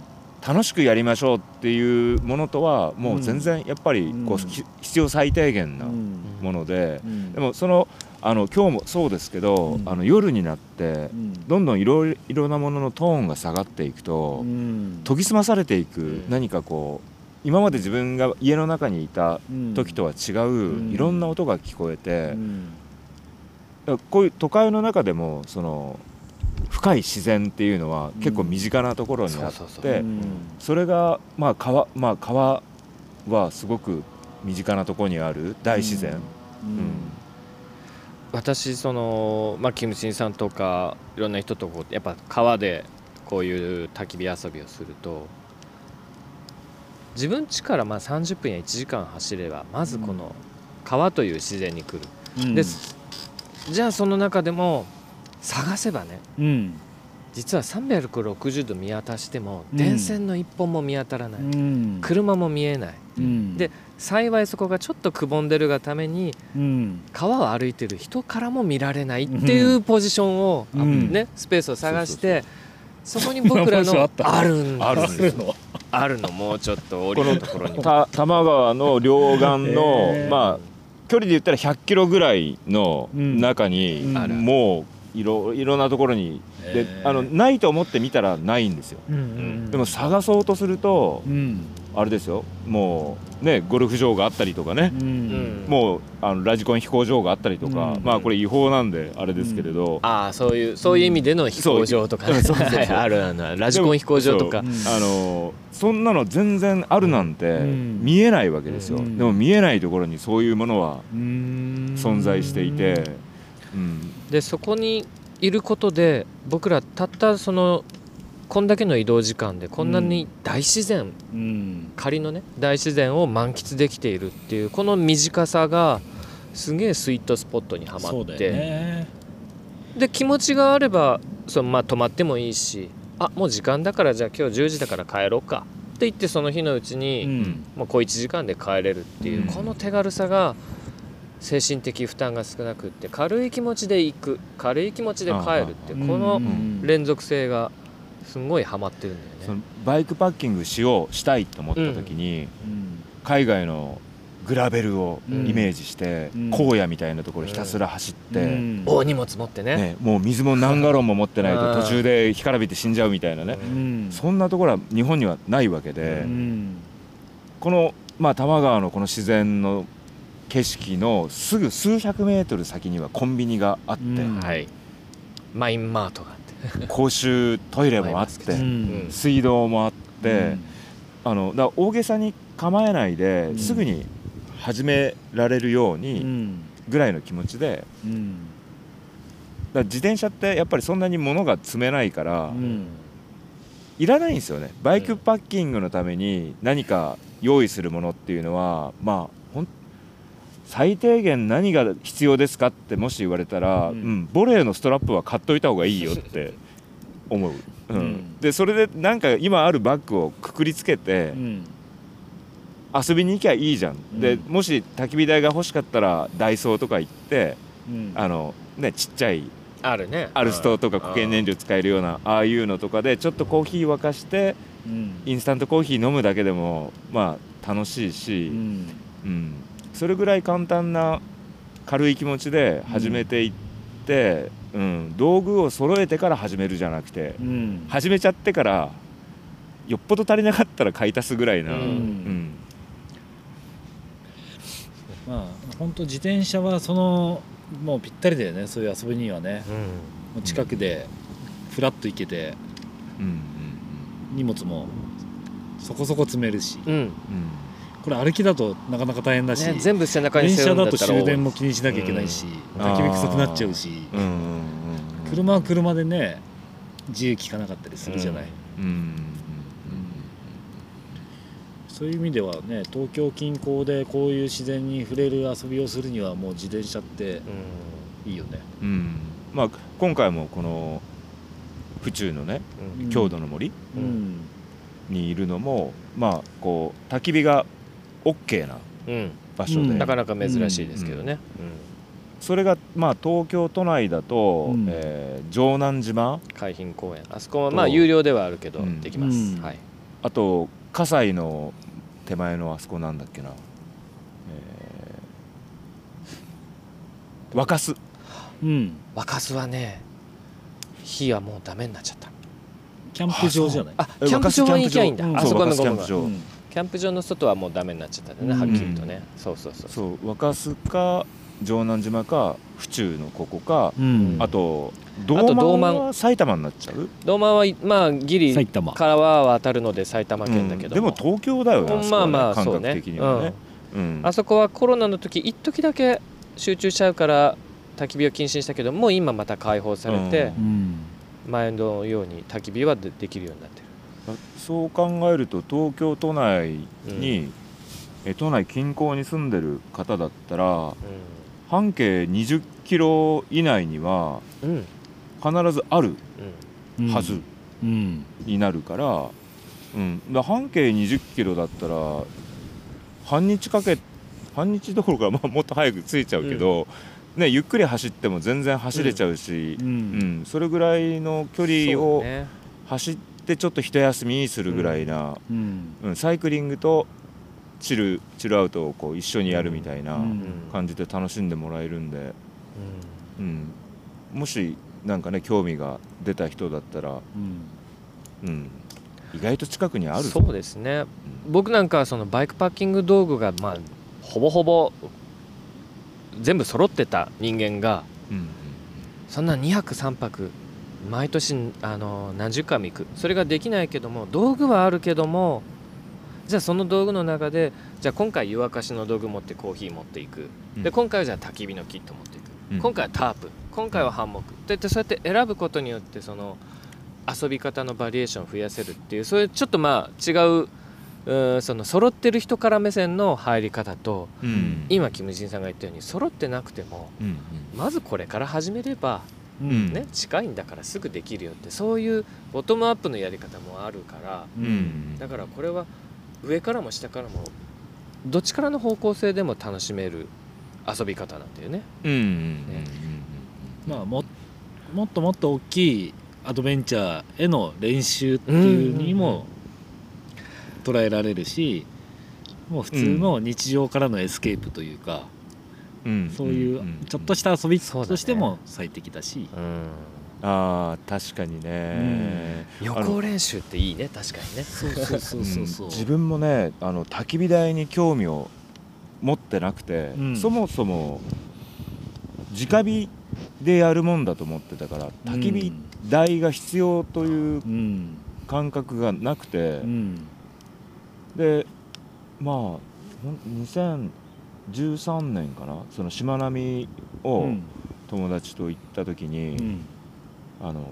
Speaker 3: 楽しくやりましょうっていうものとはもう全然やっぱりこ
Speaker 2: う
Speaker 3: 必要最低限な
Speaker 2: うん。
Speaker 3: もので
Speaker 2: うん。
Speaker 3: でもそのあの今日もそうですけど
Speaker 2: うん。
Speaker 3: あの夜になって
Speaker 2: うん。
Speaker 3: どんどんいろいろなもののトーンが下がっていくと
Speaker 2: うん。
Speaker 3: 研ぎ澄まされていく
Speaker 1: ん
Speaker 3: 何かこう今まで自分が家の中にいた時とは違
Speaker 2: う
Speaker 3: いろんな音が聞こえてこういう都会の中でもその深い自然っていうのは結構身近なところにあって
Speaker 2: うん。
Speaker 3: それがまあ川まあ川はすごく身近なところにある大自然、
Speaker 2: うん。
Speaker 3: うん
Speaker 1: 私そのまあキムチンさんとかいろんな人とこうやっぱ川でこういう焚き火遊びをすると自分家からまあ30分や1時間走ればまずこの川という自然に来る、
Speaker 2: うん。
Speaker 1: ですじゃあその中でも探せばね
Speaker 2: うん。
Speaker 1: 実は360度見渡しても
Speaker 2: うん。
Speaker 1: 電線の一本も見当たらない、
Speaker 2: うん。
Speaker 1: 車も見えない。
Speaker 2: うん。
Speaker 1: で幸いそこがちょっとくぼんでるがために
Speaker 2: うん。
Speaker 1: 川を歩いてる人からも見られないっていうポジションを、
Speaker 2: うん。
Speaker 1: ね、スペースを探してそこに僕らの
Speaker 2: あ
Speaker 1: るん
Speaker 3: あるん
Speaker 2: あるの。
Speaker 1: あるのもうちょっと降りるところに。
Speaker 3: た多摩川の両岸の、まあ距離で言ったら100キロぐらいの
Speaker 2: うん。
Speaker 3: 中に、もういろいろなところにであのないと思って見たらないんですよ。
Speaker 2: うん。
Speaker 3: でも探そうとすると
Speaker 2: うん
Speaker 3: あれですよ。もうねゴルフ場があったりとかね。
Speaker 2: う、
Speaker 1: うん。ん
Speaker 3: もうあのラジコン飛行場があったりとか、
Speaker 2: うん。
Speaker 3: まあこれ違法なんであれですけれど、
Speaker 1: ああそういうそういう意味での飛行場とかね、あるあるラジコン飛行場とか。
Speaker 3: あのそんなの全然あるなんて
Speaker 2: ん。
Speaker 3: 見えないわけですよ、
Speaker 2: うん。
Speaker 3: でも見えないところにそういうものは
Speaker 2: うん。
Speaker 3: 存在していて、うん。
Speaker 1: でそこにいることで僕らたったそのこんだけの移動時間でこんなに大自然、
Speaker 2: うん。
Speaker 1: 仮のね大自然を満喫できているっていうこの短さがすげえスイートスポットにはまって、
Speaker 2: ね。
Speaker 1: で気持ちがあればそのまあ泊まってもいいしあもう時間だからじゃあ今日10時だから帰ろうか。って言ってその日のうちに、
Speaker 2: うん。
Speaker 1: もう小1時間で帰れるっていう、
Speaker 3: うん。
Speaker 1: この手軽さが精神的負担が少なくって軽い気持ちで行く軽い気持ちで帰るって
Speaker 2: うん
Speaker 1: この
Speaker 2: うん。
Speaker 1: 連続性がすごいハマってるんだよね。
Speaker 3: そのバイクパッキングしようしたいと思った時に、
Speaker 2: うん。
Speaker 3: 海外のグラベルを
Speaker 2: うん
Speaker 3: イメージして、
Speaker 2: うん。
Speaker 3: 荒野みたいなところひたすら走って、
Speaker 2: うん。
Speaker 1: 大荷物持ってね。
Speaker 3: ね、もう水も何ガロンも持ってない
Speaker 1: うん。
Speaker 3: と途中で干からびて死んじゃうみたいなね、
Speaker 2: うん。
Speaker 3: そんなところは日本にはないわけで、
Speaker 2: うん。
Speaker 3: この、まあ、多摩川のこの自然の景色のすぐ数百メートル先にはコンビニがあって、
Speaker 2: うん。
Speaker 1: はい。マインマートが
Speaker 3: 公衆トイレもあって、水道もあって、あのだ大げさに構えないで、
Speaker 2: うん。
Speaker 3: すぐに始められるよう
Speaker 2: う
Speaker 3: に
Speaker 2: ん。
Speaker 3: ぐらいの気持ちで
Speaker 2: うん。
Speaker 3: だ自転車ってやっぱりそんなに物が積めないから、
Speaker 2: うん。
Speaker 3: いらないんですよね。バイクパッキングのために何か用意するものっていうのはまあ最低限何が必要ですかってもし言われたら、
Speaker 2: う
Speaker 3: うんんボレーのストラップは買っといた方がいいよって思う、うん。
Speaker 2: うん。
Speaker 3: でそれでなんか今あるバッグをくくりつけて
Speaker 2: うん。
Speaker 3: 遊びに行きゃいいじゃん、で
Speaker 2: うん。
Speaker 3: もし焚き火台が欲しかったらダイソーとか行って
Speaker 2: うん。
Speaker 3: あのねちっちゃい
Speaker 1: あるね。
Speaker 3: アルストとか固形燃料使えるようなああいうのとかでちょっとコーヒー沸かして
Speaker 2: うん。
Speaker 3: インスタントコーヒー飲むだけでもまあ楽しいし。
Speaker 2: う、ん。
Speaker 3: うんそれぐらい簡単な軽い気持ちで始めていって、うん、道具を揃えてから始めるじゃなくて
Speaker 2: うん。
Speaker 3: 始めちゃってからよっぽど足りなかったら買い足すぐらいな、
Speaker 1: うん。
Speaker 3: うん。
Speaker 2: まあ本当自転車はそのもうぴったりだよね。そういう遊びにはね。
Speaker 1: うん。
Speaker 2: もう近くでフラッと行けて
Speaker 3: うん。
Speaker 2: 荷物もそこそこ積めるし。
Speaker 1: うん。
Speaker 3: うん
Speaker 2: これ歩きだとなかなか大変だし、
Speaker 1: ね、全部背中に
Speaker 2: 電
Speaker 1: 背負うん
Speaker 2: 車だと
Speaker 1: だったら
Speaker 2: 終電も気にしなきゃいけないし、
Speaker 3: うん。
Speaker 2: 焚き火臭くなっちゃうし、
Speaker 3: うん。うん
Speaker 2: 車は車でね自由聞かなかったりするじゃない、
Speaker 3: うんうん
Speaker 2: そういう意味ではね東京近郊でこういう自然に触れる遊びをするにはもう自転車っていいよね、
Speaker 3: まあ今回もこの府中のね郷土の森
Speaker 2: うん。
Speaker 3: にいるのもまあこう焚き火が OK な
Speaker 1: うん。
Speaker 3: 場所で、
Speaker 2: うん。
Speaker 1: なかなか珍しいですけどね、
Speaker 3: それがまあ東京都内だと、
Speaker 2: うん。
Speaker 3: えー城南島。
Speaker 1: うん海浜公園。あそこはまあ有料ではあるけど
Speaker 3: うん。
Speaker 1: できます、
Speaker 2: うん。
Speaker 1: はい。
Speaker 3: あと葛西の手前のあそこなんだっけな、えー若洲
Speaker 2: うん。
Speaker 1: 若洲はね火はもうダメになっちゃった。
Speaker 2: キャンプ場じゃない？
Speaker 1: あキャンプ場は行きゃいいんだ。
Speaker 2: うん。
Speaker 1: あそこはごめんごめん。
Speaker 3: 若洲キャンプ場。
Speaker 2: うん
Speaker 1: キャンプ場の外はもうダメになっちゃったんだね、
Speaker 2: うん。
Speaker 1: はっきりとね。そうそうそう
Speaker 3: そう。若洲か城南島か府中のここか、
Speaker 2: うん。
Speaker 3: あと
Speaker 1: と
Speaker 3: 道
Speaker 1: 道
Speaker 3: 満。
Speaker 1: 満
Speaker 3: は埼玉になっちゃう？
Speaker 1: 道満はまあギリ
Speaker 2: 埼玉。
Speaker 1: 川は渡るので埼玉県だけど
Speaker 3: うん。でも東京だよね、ね
Speaker 1: まあまあ
Speaker 3: 感覚
Speaker 1: そうね。
Speaker 3: 的にはね、うん。
Speaker 1: あそこはコロナの時一時だけ集中しちゃうから焚き火を禁止にしたけどもう今また開放されて
Speaker 3: う
Speaker 2: うん。
Speaker 1: 前のように焚き火はでできるようになってる
Speaker 3: そう考えると東京都内に、え都内近郊に住んでる方だったら半径20キロ以内には
Speaker 1: うん。うん
Speaker 3: 必ずある
Speaker 2: うん。
Speaker 3: はず
Speaker 2: うん。
Speaker 3: になるから,、うん、だから半径20キロだったら半日かけ半日どころか、まあ、もっと早く着いちゃうけど、ね、ゆっくり走っても全然走れちゃうし、
Speaker 2: う
Speaker 3: うん。ん。それぐらいの距離を走ってちょっと一休みするぐらいな、
Speaker 2: うん。
Speaker 3: うんサイクリングとチルチルアウトをこう一緒にやるみたいな
Speaker 2: うん。
Speaker 3: 感じで楽しんでもらえるんで、
Speaker 1: うん。
Speaker 3: うん、もしなんかね興味が出た人だったら、
Speaker 2: うん。
Speaker 3: うん、意外と近くにある
Speaker 1: そうですね。僕なんかはそのバイクパッキング道具がまあほぼほぼ全部揃ってた人間が
Speaker 3: うん
Speaker 1: そんな2泊3泊毎年あの何十回も行く。それができないけども道具はあるけどもじゃあその道具の中でじゃあ今回湯沸かしの道具持ってコーヒー持っていく。で
Speaker 3: うん。
Speaker 1: 今回はじゃあ焚き火のキット持っていく、
Speaker 3: うん。
Speaker 1: 今回はタープ。今回はハンモック。ででそうやって選ぶことによってその遊び方のバリエーションを増やせるっていうそういうちょっとまあ違ううその揃ってる人から目線の入り方と
Speaker 3: うん。
Speaker 1: 今キム・ジンさんが言ったように揃ってなくても
Speaker 3: うん。
Speaker 1: まずこれから始めれば
Speaker 2: うん。
Speaker 1: ね、近いんだからすぐできるよってそういうボトムアップのやり方もあるから
Speaker 3: うん。うん
Speaker 1: だからこれは上からも下からもどっちからの方向性でも楽しめる遊び方なんだよね。
Speaker 2: まあももっともっと大きいアドベンチャーへの練習っていうにも捉えられるしもう普通の日常からのエスケープというか、
Speaker 3: うん
Speaker 2: そういう
Speaker 3: うん
Speaker 2: ちょっとした遊びとしても最適だし、
Speaker 1: うん、
Speaker 3: ああ確かにね、
Speaker 1: 予行練習っていいね。確かにね。
Speaker 2: そうそうそうそうそう、
Speaker 3: うん。自分もねあの焚き火台に興味を持ってなくて、
Speaker 2: うん。
Speaker 3: そもそも直火でやるもんだと思ってたから焚き火台が必要という
Speaker 2: うん。
Speaker 3: 感覚がなくて。
Speaker 2: う、ん。
Speaker 3: でまあほん2013年かな？そのしまなみ
Speaker 2: う
Speaker 3: を
Speaker 2: ん。
Speaker 3: 友達と行った時に、
Speaker 2: うん。
Speaker 3: あの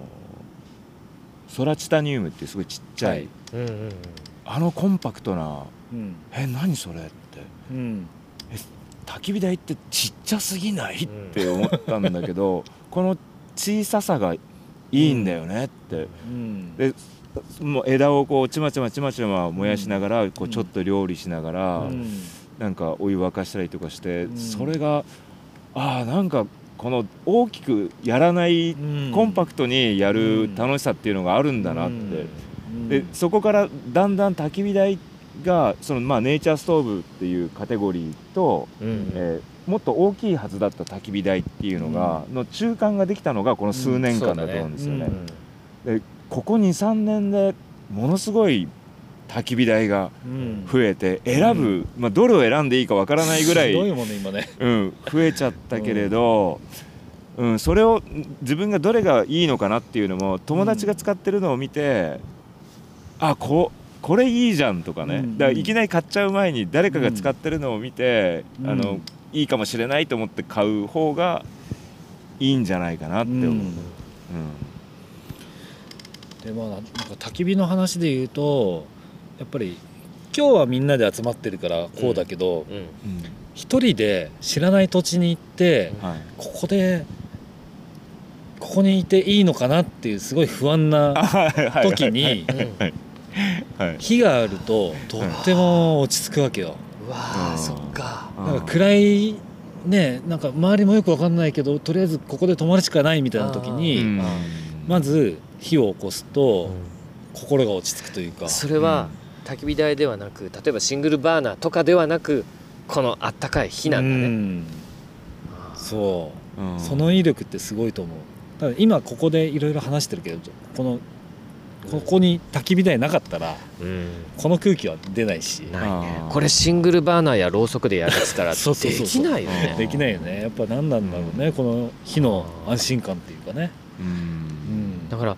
Speaker 3: ソラチタニウムってすごいちっちゃい、
Speaker 2: はい。
Speaker 1: うんうんうん。
Speaker 3: あのコンパクトな
Speaker 2: うん
Speaker 3: え何それ？って。
Speaker 2: うん
Speaker 3: 焚き火台ってちっちゃすぎない？って思ったんだけど この小ささがいいんだよねって。
Speaker 2: うん。
Speaker 3: でもう枝をこうちまちまちまちま燃やしながらこ
Speaker 2: う
Speaker 3: うん。ちょっと料理しながら
Speaker 2: うん
Speaker 3: なんかお湯沸かしたりとかして
Speaker 2: うん。
Speaker 3: それがああなんかこの大きくやらない
Speaker 2: うん。
Speaker 3: コンパクトにやる楽しさっていうのがあるんだなって。
Speaker 2: うん。
Speaker 3: でそこからだんだん焚き火台がその、まあ、ネイチャーストーブっていうカテゴリーと、
Speaker 1: うん。
Speaker 3: えーもっと大きいはずだった焚き火台っていうのが、の中間ができたのがこの数年間だと思うんですよね。
Speaker 2: うん。
Speaker 3: でここ23年でものすごい焚き火台が
Speaker 2: うん。
Speaker 3: 増えて選ぶ、まあ、どれを選んでいいかわからないぐらい、うん、増えちゃったけれど、うんそれを自分がどれがいいのかなっていうのも友達が使ってるのを見て、あここれいいじゃんとかね、
Speaker 2: うん
Speaker 3: だからいきなり買っちゃう前に誰かが使ってるのを見て、
Speaker 2: うん。
Speaker 3: あのいいかもしれないと思って買う方がいいんじゃないかなって思う。うん。
Speaker 2: でまあなんか焚き火の話で言うとやっぱり今日はみんなで集まってるからこうだけど
Speaker 1: うん
Speaker 2: 一、人で知らない土地に行って
Speaker 3: はい。
Speaker 2: ここでここにいていいのかなっていうすごい不安な時 に
Speaker 3: はい。
Speaker 2: 火があるととっても落ち着くわけよ。
Speaker 1: うわそっか。
Speaker 2: なんか暗いねなんか周りもよく分かんないけどとりあえずここで泊まるしかないみたいな時に、
Speaker 3: うん。
Speaker 2: まず火を起こすと心が落ち着くというか。
Speaker 1: それは焚き火台ではなく例えばシングルバーナーとかではなくこのあったかい火なんだね。
Speaker 2: うん。そう。
Speaker 3: うん
Speaker 2: その威力ってすごいと思う。ただ今ここでいろいろ話してるけどこのここに焚き火台なかったら
Speaker 1: うん。
Speaker 2: この空気は出ないし。
Speaker 1: ないね。これシングルバーナーやろうそくでやるってたら できないよね。
Speaker 2: できないよね。やっぱ何なんだろうね。この火の安心感っていうかね。
Speaker 3: うん。
Speaker 2: うん。
Speaker 1: だから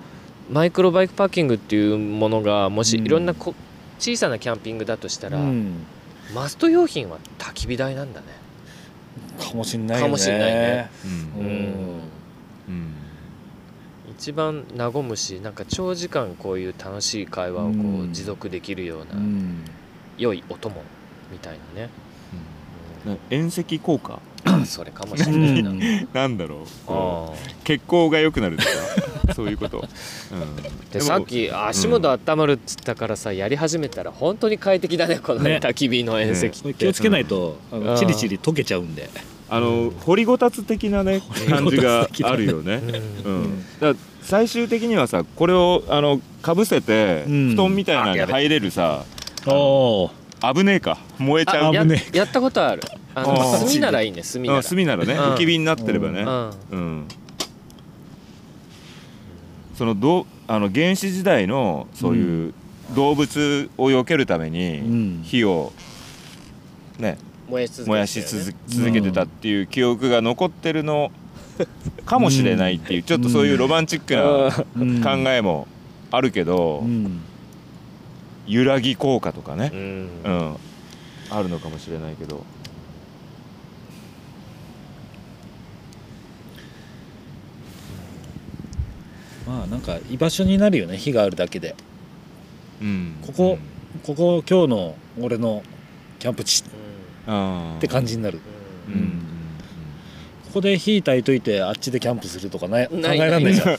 Speaker 1: マイクロバイクパーキングっていうものがもし
Speaker 2: うん。
Speaker 1: いろんなこ小さなキャンピングだとしたら、
Speaker 2: うん。
Speaker 1: マスト用品は焚き火台なんだね。
Speaker 2: かもしんないよね。
Speaker 1: かもしんないね。
Speaker 3: うん。
Speaker 2: うん。
Speaker 3: うん。
Speaker 1: 一番和むしなんか長時間こういう楽しい会話をこ
Speaker 2: うん
Speaker 1: う持続できるよう
Speaker 2: う
Speaker 1: なん。良いお供みたいなね、
Speaker 3: な遠赤効果
Speaker 1: うん それかもしれ
Speaker 2: う
Speaker 1: ないな、
Speaker 2: ん。
Speaker 3: なんだろう。
Speaker 1: あ
Speaker 3: 血行が良くなるとか そういうこと、うん、
Speaker 1: ーでさっき足元温まるっつったからさやり始めたら本当に快適だねこの
Speaker 2: ね
Speaker 1: 焚き火の遠赤って、
Speaker 2: これ気をつけないとあ
Speaker 1: うん。
Speaker 2: のチリチリ溶けちゃうんで。
Speaker 3: あの掘りごたつ的なね感じがあるよね。
Speaker 1: うん。
Speaker 3: うん、だから最終的にはさこれをあのかぶせて
Speaker 2: うん。
Speaker 3: 布団みたいなのに入れるさ、
Speaker 2: おお
Speaker 3: 危ねえか。燃えちゃう。
Speaker 1: あややったことあるあ炭ならいいね炭な
Speaker 3: あ
Speaker 1: ら
Speaker 3: 炭ならね
Speaker 1: うん。
Speaker 3: 焚き火になってればね、
Speaker 1: うん。
Speaker 3: うん。そのどうあの原始時代のそういう動物を避けるために
Speaker 2: うん。
Speaker 3: 火をね
Speaker 1: 燃やし続け
Speaker 3: し続続けてたっていう記憶が残ってるの かもしれないっていうちょっとそういうロマンチックな考えもあるけど
Speaker 2: うん。
Speaker 3: 揺らぎ効果とかね。
Speaker 1: う、ん。
Speaker 3: うん、あるのかもしれないけど
Speaker 2: まあなんか居場所になるよね火があるだけで。
Speaker 3: うん。
Speaker 2: ここここ今日の俺のキャンプ地。
Speaker 3: うん。
Speaker 2: って感じになる。
Speaker 1: う
Speaker 3: うん。ん。
Speaker 2: ここで火焚いといてあっちでキャンプするとかない考えらんないじゃん。だ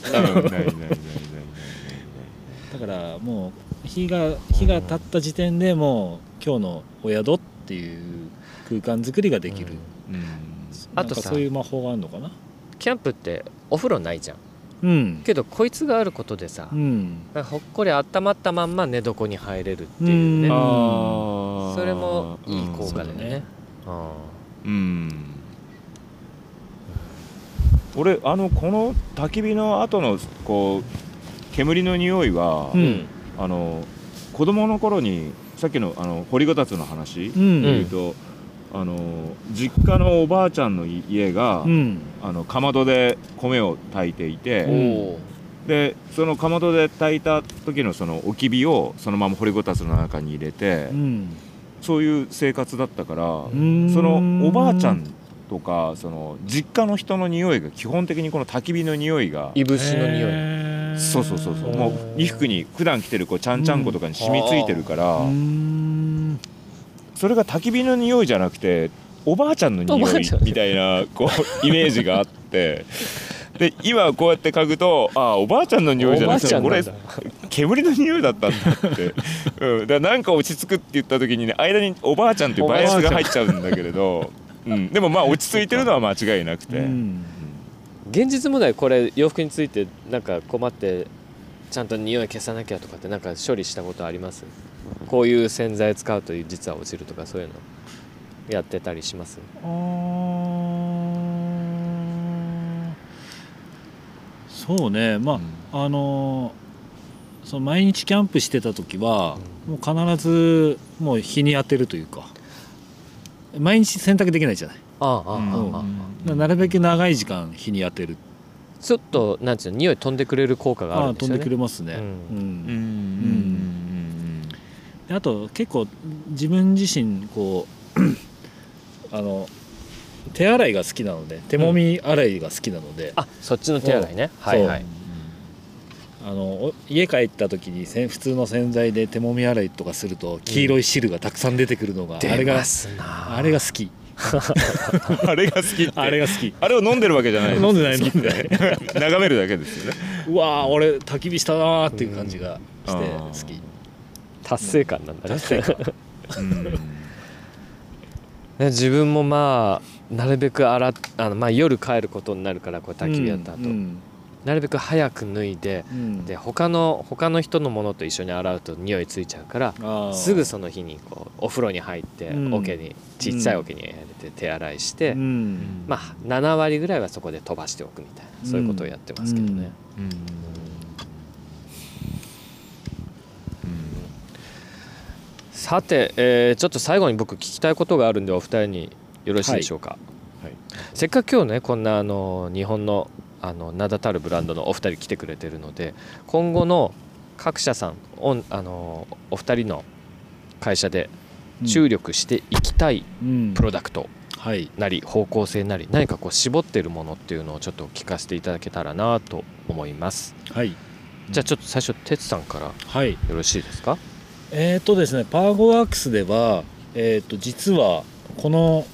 Speaker 2: からもう火が火が立った時点でもう今日のお宿っていう空間作りができる、
Speaker 3: うん。
Speaker 1: あと
Speaker 2: そういう魔法があるのかな。
Speaker 1: キャンプってお風呂ないじゃん
Speaker 2: うん。
Speaker 1: けどこいつがあることでさ、
Speaker 2: うん。
Speaker 1: ほっこり温まったまんま寝床に入れるっていうね。
Speaker 2: うん。
Speaker 1: それもいい効果だよね。
Speaker 2: そうだね、
Speaker 1: あ
Speaker 3: うん。俺あのこの焚き火の後のこう煙の匂いは、
Speaker 2: うん。
Speaker 1: ー
Speaker 3: あの子供の頃にさっきのあの掘りごたつの話で
Speaker 2: うん。
Speaker 3: 言うと、あの実家のおばあちゃんの家が、
Speaker 2: うん。
Speaker 3: あのかまどで米を炊いていて、でそのかまどで炊いた時のその置き火をそのまま掘りごたつの中に入れて、
Speaker 2: うん。
Speaker 3: そういう生活だったから、
Speaker 2: ん。
Speaker 3: そのおばあちゃんとかその実家の人の匂いが基本的にこの焚き火の匂いが
Speaker 1: いぶしの匂い。
Speaker 3: そうそうそうそう。
Speaker 1: うん
Speaker 3: もう衣服に普段着てるこうちゃんちゃんことかに染みついてるから、
Speaker 2: うーん
Speaker 3: それが焚き火の匂いじゃなくておばあちゃんの匂いみたいなこうイメージがあって。で今こうやって嗅ぐとああおばあちゃんの匂いじゃなくてこれ煙の匂いだったんだって、うん、だからなんか落ち着くって言った時にね間におばあちゃんっていうバイアスが入っちゃうんだけれど、うん、でもまあ 落ち着いてるのは間違いなくて、
Speaker 2: うん。
Speaker 1: 現実問題これ洋服についてなんか困ってちゃんと匂い消さなきゃとかってなんか処理したことあります？こういう洗剤使うと実は落ちるとかそういうのやってたりします。
Speaker 2: そうね。まあ、あのーその毎日キャンプしてた時は、もう必ずもう日に当てるというか毎日洗濯できないじゃない。
Speaker 1: あああああ
Speaker 2: なるべく長い時間日に当てる。
Speaker 1: ちょっとなんていうの匂い飛んでくれる効果があるんですよね。
Speaker 2: でくれますね、
Speaker 1: うん。
Speaker 2: うん。
Speaker 3: うん。
Speaker 2: であと結構自分自身こう あの手洗いが好きなので手もみ洗いが好きなので、
Speaker 1: あそっちの手洗いね。
Speaker 2: そう
Speaker 1: はいはい。
Speaker 2: あのお家帰った時にせん普通の洗剤で手もみ洗いとかすると黄色い汁がたくさん出てくるのが、あれがあれが好き。
Speaker 3: あれが好きって。
Speaker 2: あれが好き。
Speaker 3: あれを飲んでるわけじゃない
Speaker 2: 飲んでない飲んでない。
Speaker 3: 眺めるだけですよね。
Speaker 2: うわー俺焚き火したなーっていう感じがして
Speaker 3: うん。
Speaker 2: 好き
Speaker 1: 達成感なんだね。
Speaker 3: うん。
Speaker 1: ね 自分もまあなるべく洗っあの、まあ、夜帰ることになるからこう焚き火やった後、
Speaker 2: うん
Speaker 1: なるべく早く脱いで
Speaker 2: うん。
Speaker 1: で他の他の人のものと一緒に洗うと匂いついちゃうからすぐその日にこうお風呂に入って
Speaker 2: うん。
Speaker 1: 桶にちっちゃい桶に入れて手洗いして、
Speaker 2: うん。
Speaker 1: まあ7割ぐらいはそこで飛ばしておくみたいなそういうことをやってますけどね。
Speaker 3: うん
Speaker 1: さて、えーちょっと最後に僕聞きたいことがあるんでお二人によろしいでしょうか、
Speaker 2: はい。
Speaker 1: せっかく今日ねこんなあの日本のあの名だたるブランドのお二人来てくれてるので今後の各社さんおんあのお二人の会社で注力していきたい
Speaker 2: うん。
Speaker 1: プロダクト
Speaker 2: はい。
Speaker 1: なり方向性なり何かこう絞ってるものっていうのをちょっと聞かせていただけたらなと思います。
Speaker 2: はい。
Speaker 1: じゃあちょっと最初哲さんからよ
Speaker 2: はい。
Speaker 1: ろしいですか？
Speaker 2: えーとですねパーゴワークスではえーと実はこの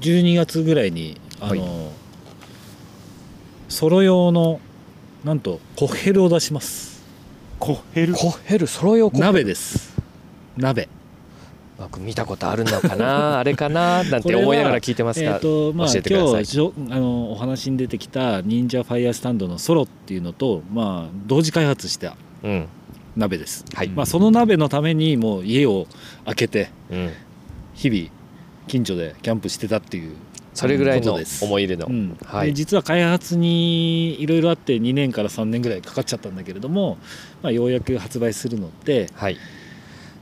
Speaker 2: 12月ぐらいにあの、
Speaker 1: は
Speaker 2: ソロ用のなんとコッヘルを出します。
Speaker 3: コヘル？
Speaker 1: コッヘルソロ用コッヘル。
Speaker 2: 鍋です。鍋。
Speaker 1: 僕見たことあるのかな？あれかな？なんて思いながら聞いてます
Speaker 2: え
Speaker 1: が、
Speaker 2: ーとまあ、
Speaker 1: 教えてください。
Speaker 2: 今日あのお話に出てきた忍者ファイヤースタンドのソロっていうのと、まあ、同時開発した。
Speaker 1: うん
Speaker 2: 鍋です、
Speaker 1: はい、
Speaker 2: まあ、その鍋のためにもう家を開けて
Speaker 1: うん、
Speaker 2: 日々近所でキャンプしてたっていう
Speaker 1: それぐらいの思い入れの、
Speaker 2: うん。
Speaker 1: はい。
Speaker 2: で実は開発にいろいろあって2年から3年ぐらいかかっちゃったんだけれども、まあ、ようやく発売するので
Speaker 1: はい。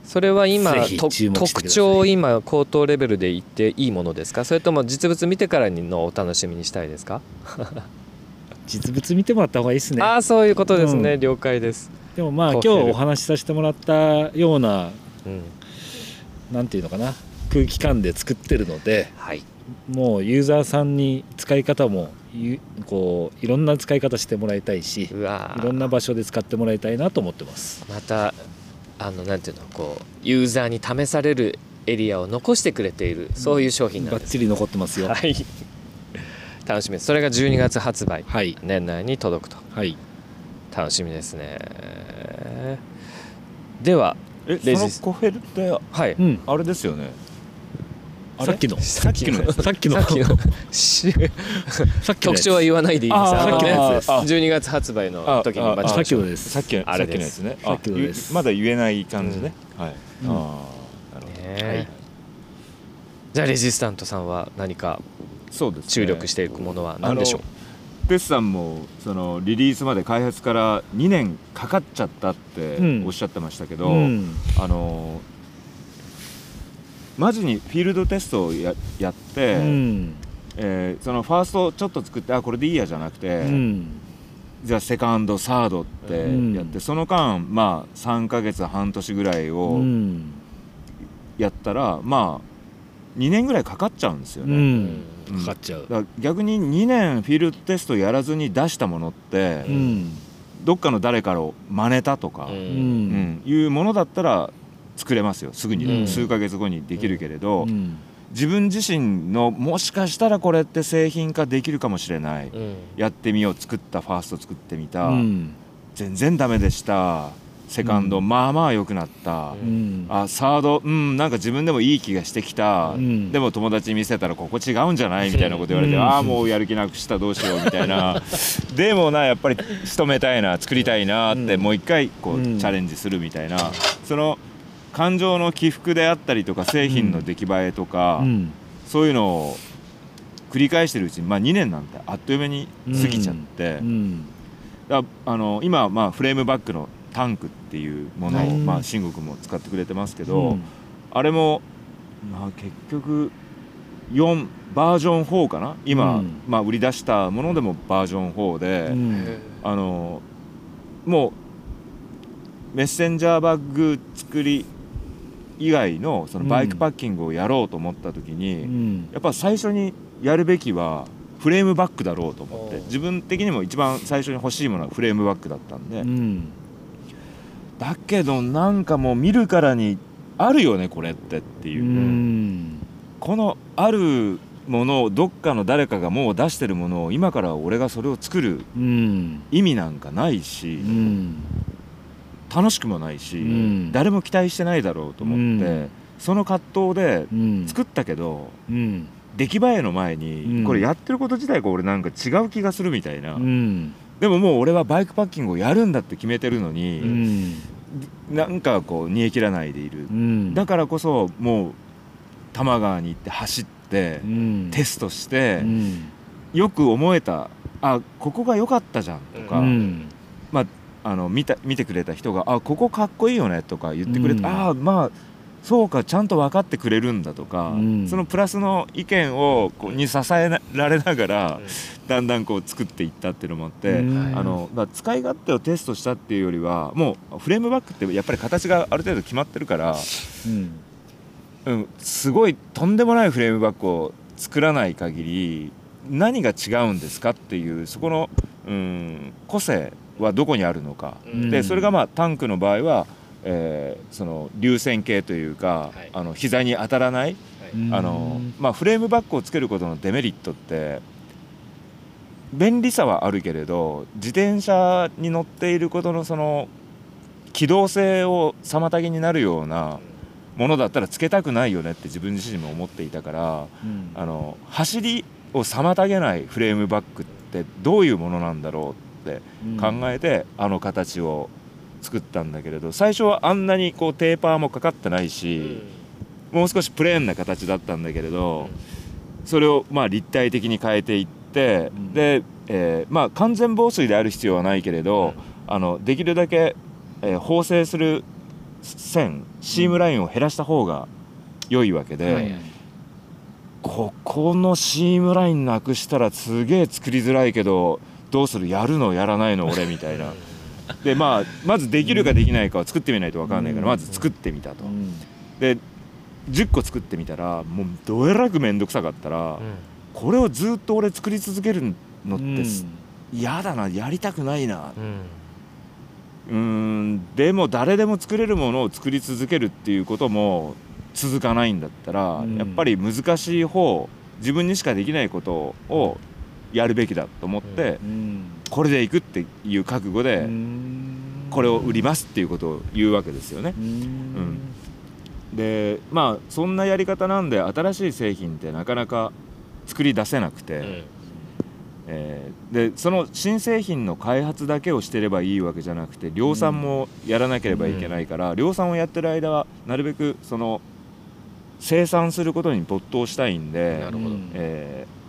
Speaker 1: それは今特徴を今高等レベルで言っていいものですか？それとも実物見てからのお楽しみにしたいですか、
Speaker 2: 実物見てもらった方がいいですね。
Speaker 1: ああそういうことですね、
Speaker 2: う
Speaker 1: 了解です、
Speaker 2: でもまあ今日お話しさせてもらったような
Speaker 1: うん、
Speaker 2: なんていうのかな空気感で作ってるので
Speaker 1: はい。
Speaker 2: もうユーザーさんに使い方もゆこういろんな使い方してもらいたいしいろんな場所で使ってもらいたいなと思ってます。
Speaker 1: またあのなんていうのこうユーザーに試されるエリアを残してくれているそういう商品なんです、
Speaker 2: バッチリ残ってますよ。
Speaker 1: はい。楽しみです。それが12月発売。
Speaker 2: はい。
Speaker 1: 年内に届くと。
Speaker 2: はい
Speaker 1: 楽しみですね。では
Speaker 3: え
Speaker 1: レジ
Speaker 3: そのコヘルって
Speaker 1: はい。
Speaker 2: うん。
Speaker 3: あれですよね。
Speaker 2: さっきの。
Speaker 1: さっきの。
Speaker 2: さっきの。
Speaker 1: さっきの。し
Speaker 2: さっきのやつ。
Speaker 1: 特徴は言わないでいいです。
Speaker 2: さっきのやつ。です
Speaker 3: あ
Speaker 1: 12月発売の時に
Speaker 2: さっきのです。
Speaker 3: さっきの
Speaker 1: あれです。
Speaker 3: さっきのやつねまだ言えない感じね、はい、
Speaker 2: うん。
Speaker 3: ああなるほど、
Speaker 1: ね
Speaker 2: はい。
Speaker 1: じゃあレジスタントさんは何か
Speaker 3: そうです、ね、
Speaker 1: 注力していくものは何でしょう？
Speaker 3: テスさんもそのリリースまで開発から2年かかっちゃったって
Speaker 2: うん。
Speaker 3: おっしゃってましたけど、
Speaker 2: うん。
Speaker 3: あのマジにフィールドテストをややって、
Speaker 2: うん。
Speaker 3: えーそのファーストちょっと作ってあこれでいいやじゃなくて、
Speaker 2: うん。
Speaker 3: じゃあセカンドサードってやって、
Speaker 2: うん
Speaker 3: その間まあ3ヶ月半年ぐらいうを
Speaker 2: ん。
Speaker 3: やったら、まあ2年ぐらいかかっちゃうんですよ
Speaker 2: う
Speaker 3: ね。
Speaker 2: ん
Speaker 3: うん
Speaker 2: かかっちゃう。
Speaker 3: だから逆に2年フィールドテストやらずに出したものって、
Speaker 2: うん。
Speaker 3: どっかの誰かを真似たとか、
Speaker 1: う
Speaker 2: うん。
Speaker 3: うん。いうものだったら作れますよ。すぐに、
Speaker 1: うん。
Speaker 3: 数ヶ月後にできるけれど、
Speaker 2: うん。
Speaker 3: 自分自身のもしかしたらこれって製品化できるかもしれない、
Speaker 1: うん。
Speaker 3: やってみよう。作ったファースト作ってみた、
Speaker 2: うん。
Speaker 3: 全然ダメでしたセカンド、
Speaker 2: うん。
Speaker 3: まあまあ良くなった、
Speaker 2: うん。
Speaker 3: あサードうんなんか自分でもいい気がしてきた、
Speaker 2: うん。
Speaker 3: でも友達に見せたらここ違うんじゃないみたいなこと言われて、
Speaker 2: うん。
Speaker 3: ああもうやる気なくしたどうしようみたいな。でもなやっぱり仕留めたいな作りたいなって、
Speaker 2: うん。
Speaker 3: もう一回こう、
Speaker 2: うん。
Speaker 3: チャレンジするみたいな。その感情の起伏であったりとか製品の出来栄えとか、
Speaker 2: うん。
Speaker 3: そういうのを繰り返してるうちに、まあ、2年なんてあっという間に過ぎちゃって、
Speaker 2: うん。
Speaker 3: だあの今はまあフレームバックのタンクっていうものを、
Speaker 2: はい。
Speaker 3: まあ、慎吾君も使ってくれてますけど、
Speaker 2: うん。
Speaker 3: あれも、まあ、結局4バージョン4かな？今、
Speaker 2: うん。
Speaker 3: まあ、売り出したものでもバージョン4で、
Speaker 2: うん。
Speaker 3: あのもうメッセンジャーバッグ作り以外のそのバイクパッキングをやろうと思った時に、
Speaker 2: うん。
Speaker 3: やっぱ最初にやるべきはフレームバッグだろうと思って自分的にも一番最初に欲しいものはフレームバッグだったんで、
Speaker 2: うん
Speaker 3: だけどなんかもう見るからにあるよねこれってって
Speaker 2: う
Speaker 3: いう、
Speaker 2: ん。
Speaker 3: このあるものをどっかの誰かがもう出してるものを今から俺がそれを作る
Speaker 2: うん。
Speaker 3: 意味なんかないし、
Speaker 2: うん
Speaker 3: 楽しくもないし、
Speaker 2: うん。
Speaker 3: 誰も期待してないだろうと思って、
Speaker 2: うん。
Speaker 3: その葛藤で
Speaker 2: うん。
Speaker 3: 作ったけど
Speaker 2: うん。
Speaker 3: 出来栄えの前に、
Speaker 2: うん。
Speaker 3: これやってること自体が俺なんか違う気がするみたいな、
Speaker 2: うん。
Speaker 3: でももう俺はバイクパッキングをやるんだって決めてるの
Speaker 2: う
Speaker 3: に、
Speaker 2: ん
Speaker 3: なんかこう煮え切らないでいる、
Speaker 2: うん。
Speaker 3: だからこそもう多摩川に行って走って、
Speaker 2: うん。
Speaker 3: テストして、
Speaker 2: うん。
Speaker 3: よく思えたあここが良かったじゃんとか、
Speaker 2: うん。
Speaker 3: あの見た見てくれた人が「あここかっこいいよね」とか言ってくれて、
Speaker 2: うん。
Speaker 3: ああまあそうかちゃんと分かってくれるんだとか、
Speaker 2: うん。
Speaker 3: そのプラスの意見をこうに支えられながら、だんだんこう作っていったっていうのもあって、
Speaker 2: うん。
Speaker 3: あのまあ使い勝手をテストしたっていうよりはもうフレームバッグってやっぱり形がある程度決まってるから、
Speaker 2: うん。
Speaker 3: うん、すごいとんでもないフレームバッグを作らない限り何が違うんですかっていうそこの、うん、個性はどこにあるのか、
Speaker 1: うん。
Speaker 3: でそれがまあタンクの場合は、えーその流線形というか、
Speaker 1: はい。
Speaker 3: あの膝に当たらない、
Speaker 2: うん
Speaker 3: あのまあ、フレームバッグをつけることのデメリットって便利さはあるけれど自転車に乗っていることのその機動性を妨げになるようなものだったらつけたくないよねって自分自身も思っていたから
Speaker 2: うん。
Speaker 3: あの走りを妨げないフレームバッグってどういうものなんだろうって考えて、あの形を作ったんだけれど最初はあんなにこうテーパーもかかってないし、もう少しプレーンな形だったんだけれど、それをまあ立体的に変えていって、
Speaker 2: うん。
Speaker 3: で、えーまあ、完全防水である必要はないけれど、あのできるだけ、えー縫製する線シームラインを減らした方が良いわけで、
Speaker 1: はいはい。
Speaker 3: ここのシームラインなくしたらすげえ作りづらいけどどうする？やるの？やらないの？俺みたいな。でまあまずできるかできないかは作ってみないと分かんないから
Speaker 2: うん。
Speaker 3: まず作ってみたと。
Speaker 2: う。ん。
Speaker 3: で10個作ってみたらもうどえらく面倒くさかったら、これをずっと俺作り続けるのってす嫌、だなやりたくないな。うーん。でも誰でも作れるものを作り続けるっていうことも続かないんだったら、
Speaker 2: うん。
Speaker 3: やっぱり難しい方自分にしかできないことをやるべきだと思って、
Speaker 2: うん
Speaker 3: これでいくっていう覚悟で、これを売りますっていうことを言うわけですよね。
Speaker 2: うん。
Speaker 3: でまあそんなやり方なんで新しい製品ってなかなか作り出せなくて、えーでその新製品の開発だけをしてればいいわけじゃなくて量産もやらなければいけないから、量産をやってる間はなるべくその生産することに没頭したいんで
Speaker 1: な、るほど。
Speaker 3: えー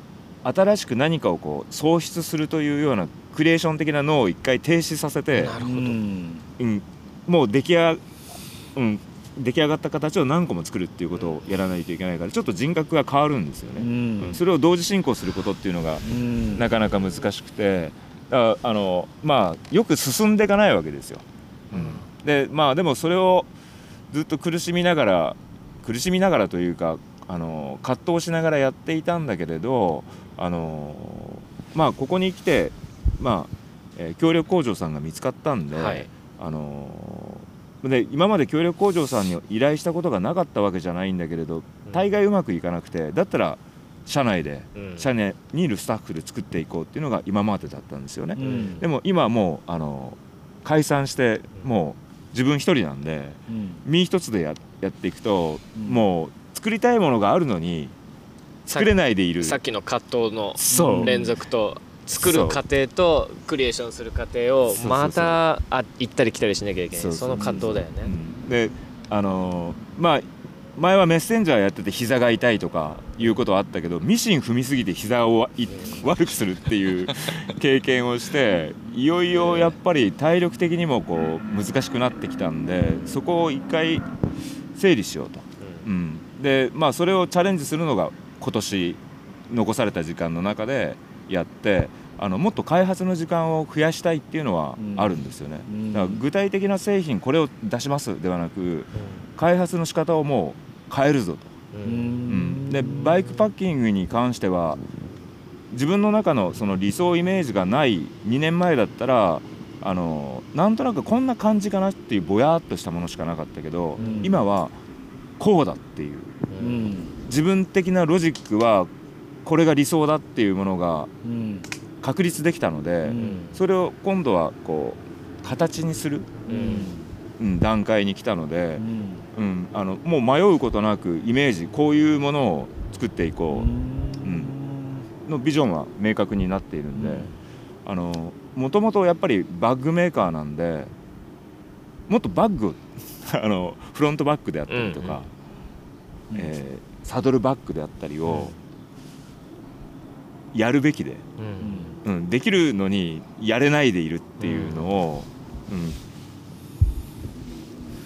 Speaker 3: 新しく何かをこう創出するというようなクリエーション的な脳を一回停止させて
Speaker 1: な、るほど。
Speaker 2: うん。
Speaker 3: うん、もう出来上,、うん、出来上がった形を何個も作るっていうことをやらないといけないからちょっと人格が変わるんですよ
Speaker 2: う
Speaker 3: ね。
Speaker 2: ん。
Speaker 3: うん。それを同時進行することっていうのが
Speaker 2: うん。
Speaker 3: なかなか難しくてだあのまあよく進んでいかないわけですよ。でまあでもそれをずっと苦しみながら苦しみながらというかあの葛藤しながらやっていたんだけれどあのまあここに来てまあ、えー協力工場さんが見つかったんで、
Speaker 1: はい。
Speaker 3: あので今まで協力工場さんに依頼したことがなかったわけじゃないんだけれど大概うまくいかなくてだったら社内で
Speaker 1: うん。
Speaker 3: 社内にいるスタッフで作っていこうっていうのが今までだったんですよね。
Speaker 2: うん。
Speaker 3: でも今はもうあの解散してもう自分一人なんで
Speaker 2: うん。
Speaker 3: 身一つでややっていくと、
Speaker 2: うん。
Speaker 3: もう作りたいものがあるのに作れないでいる。
Speaker 1: さっきの葛藤の連続と作る過程とクリエーションする過程をまたあ行ったり来たりしなきゃいけない。
Speaker 3: そ
Speaker 1: の葛藤だよね。
Speaker 3: うん。であのまあ前はメッセンジャーやってて膝が痛いとかいうことはあったけどミシン踏みすぎて膝をい悪くするっていう経験をして いよいよやっぱり体力的にもこう難しくなってきたんでそこを一回整理しようと、うん、でまあそれをチャレンジするのが今年残された時間の中でやってあのもっと開発の時間を増やしたいっていうのはあるんですよね、
Speaker 2: うん。
Speaker 3: だから具体的な製品これを出しますではなく開発の仕方をもう変えるぞと、
Speaker 2: う
Speaker 3: うん。でバイクパッキングに関しては自分の中のその理想イメージがない2年前だったらあのなんとなくこんな感じかなっていうぼやっとしたものしかなかったけど、
Speaker 2: うん。
Speaker 3: 今はこうだっていう。
Speaker 2: うん。
Speaker 3: 自分的なロジックはこれが理想だっていうものが
Speaker 2: うん
Speaker 3: 確立できたので、
Speaker 2: うん。
Speaker 3: それを今度はこう形にする、うん、段階に来たので
Speaker 2: う、ん。
Speaker 3: うん、あのもう迷うことなくイメージこういうものを作っていこ
Speaker 2: うん。
Speaker 3: うのビジョンは明確になっているんで、あのもともとやっぱりバッグメーカーなんでもっとバッグを あのフロントバッグであったりとか、
Speaker 2: うん
Speaker 3: えーサドルバッグであったりをやるべきで、うん、できるのにやれないでいるっていうのを、うん。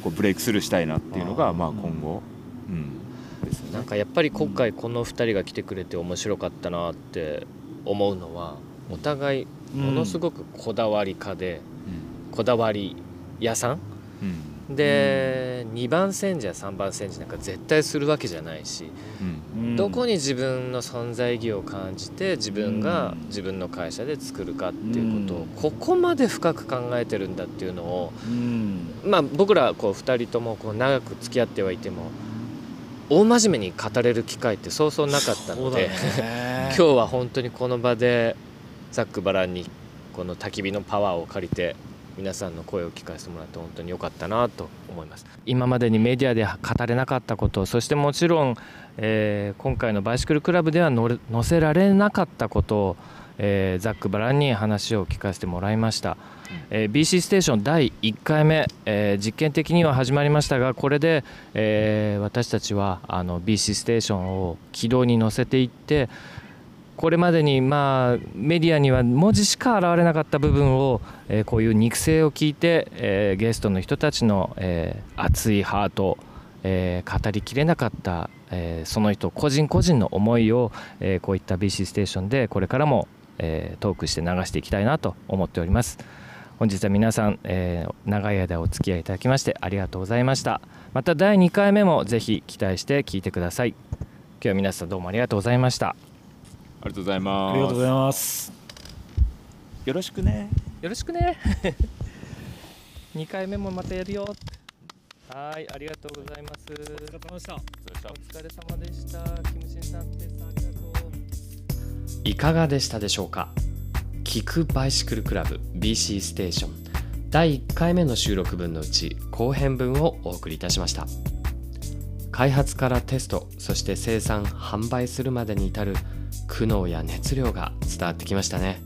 Speaker 3: こうブレイクスルーしたいなっていうのがまあ、今後、うん。ですよね。
Speaker 1: なんかやっぱり今回この2人が来てくれて面白かったなって思うのはお互いものすごくこだわり家で、こだわり屋さん
Speaker 3: うん
Speaker 1: で、2番煎じや3番煎じなんか絶対するわけじゃないし、
Speaker 3: うん。
Speaker 2: うん
Speaker 1: どこに自分の存在意義を感じて自分が
Speaker 2: うん。
Speaker 1: 自分の会社で作るかっていうことを
Speaker 2: うん。
Speaker 1: ここまで深く考えてるんだっていうのを
Speaker 2: うん。
Speaker 1: まあ僕らこう2人ともこう長く付き合ってはいても大真面目に語れる機会ってそうそうなかったので、今日は本当にこの場でざっくばらんにこの焚き火のパワーを借りて皆さんの声を聞かせてもらって本当に良かったなと思います。今までにメディアで語れなかったことそしてもちろん、えー今回のバイシクルクラブでは乗れ載せられなかったことを、えーざっくばらんに話を聞かせてもらいました、えー BC ステーション第1回目、えー実験的には始まりましたがこれで、え私たちはあの BC ステーションを軌道に乗せていってこれまでにまあメディアには文字しか現れなかった部分を、えーこういう肉声を聞いて、えーゲストの人たちの、えー熱いハート、えー語りきれなかった、えーその人個人個人の思いを、えーこういった BC ステーションでこれからも、えートークして流していきたいなと思っております。本日は皆さん、えー長い間お付き合いいただきましてありがとうございました。また第2回目もぜひ期待して聞いてください。今日は皆さんどうもありがとうございました。
Speaker 3: りがとうございます。
Speaker 2: ありがとうございます。
Speaker 3: よろしくね。
Speaker 1: よろしくね。2回目もまたやるよはいありがとうございます。
Speaker 2: お疲れ様でした。
Speaker 1: お疲れ様でした。キムシンさんテスさんありがとう。いかがでしたでしょうか？聞くバイシクルクラブ BC ステーション第1回目の収録分のうち後編分をお送りいたしました。開発からテストそして生産販売するまでに至る苦悩や熱量が伝わってきましたね。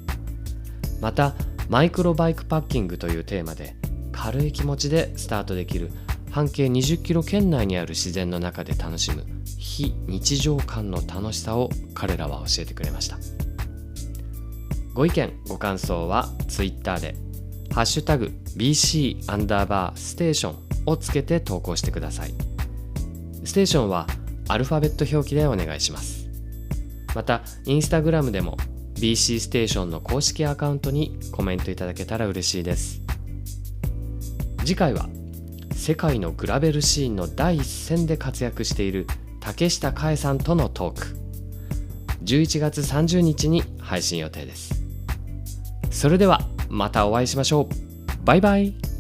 Speaker 1: またマイクロバイクパッキングというテーマで軽い気持ちでスタートできる半径20キロ圏内にある自然の中で楽しむ非日常感の楽しさを彼らは教えてくれました。ご意見ご感想は Twitter で「ハッシュタグ #BC アンダーバーステーション」をつけて投稿してください。ステーションはアルファベット表記でお願いします。またインスタグラムでも BC ステーションの公式アカウントにコメントいただけたら嬉しいです。次回は世界のグラベルシーンの第一線で活躍している竹下佳恵さんとのトーク。11月30日に配信予定です。それではまたお会いしましょう。バイバイ。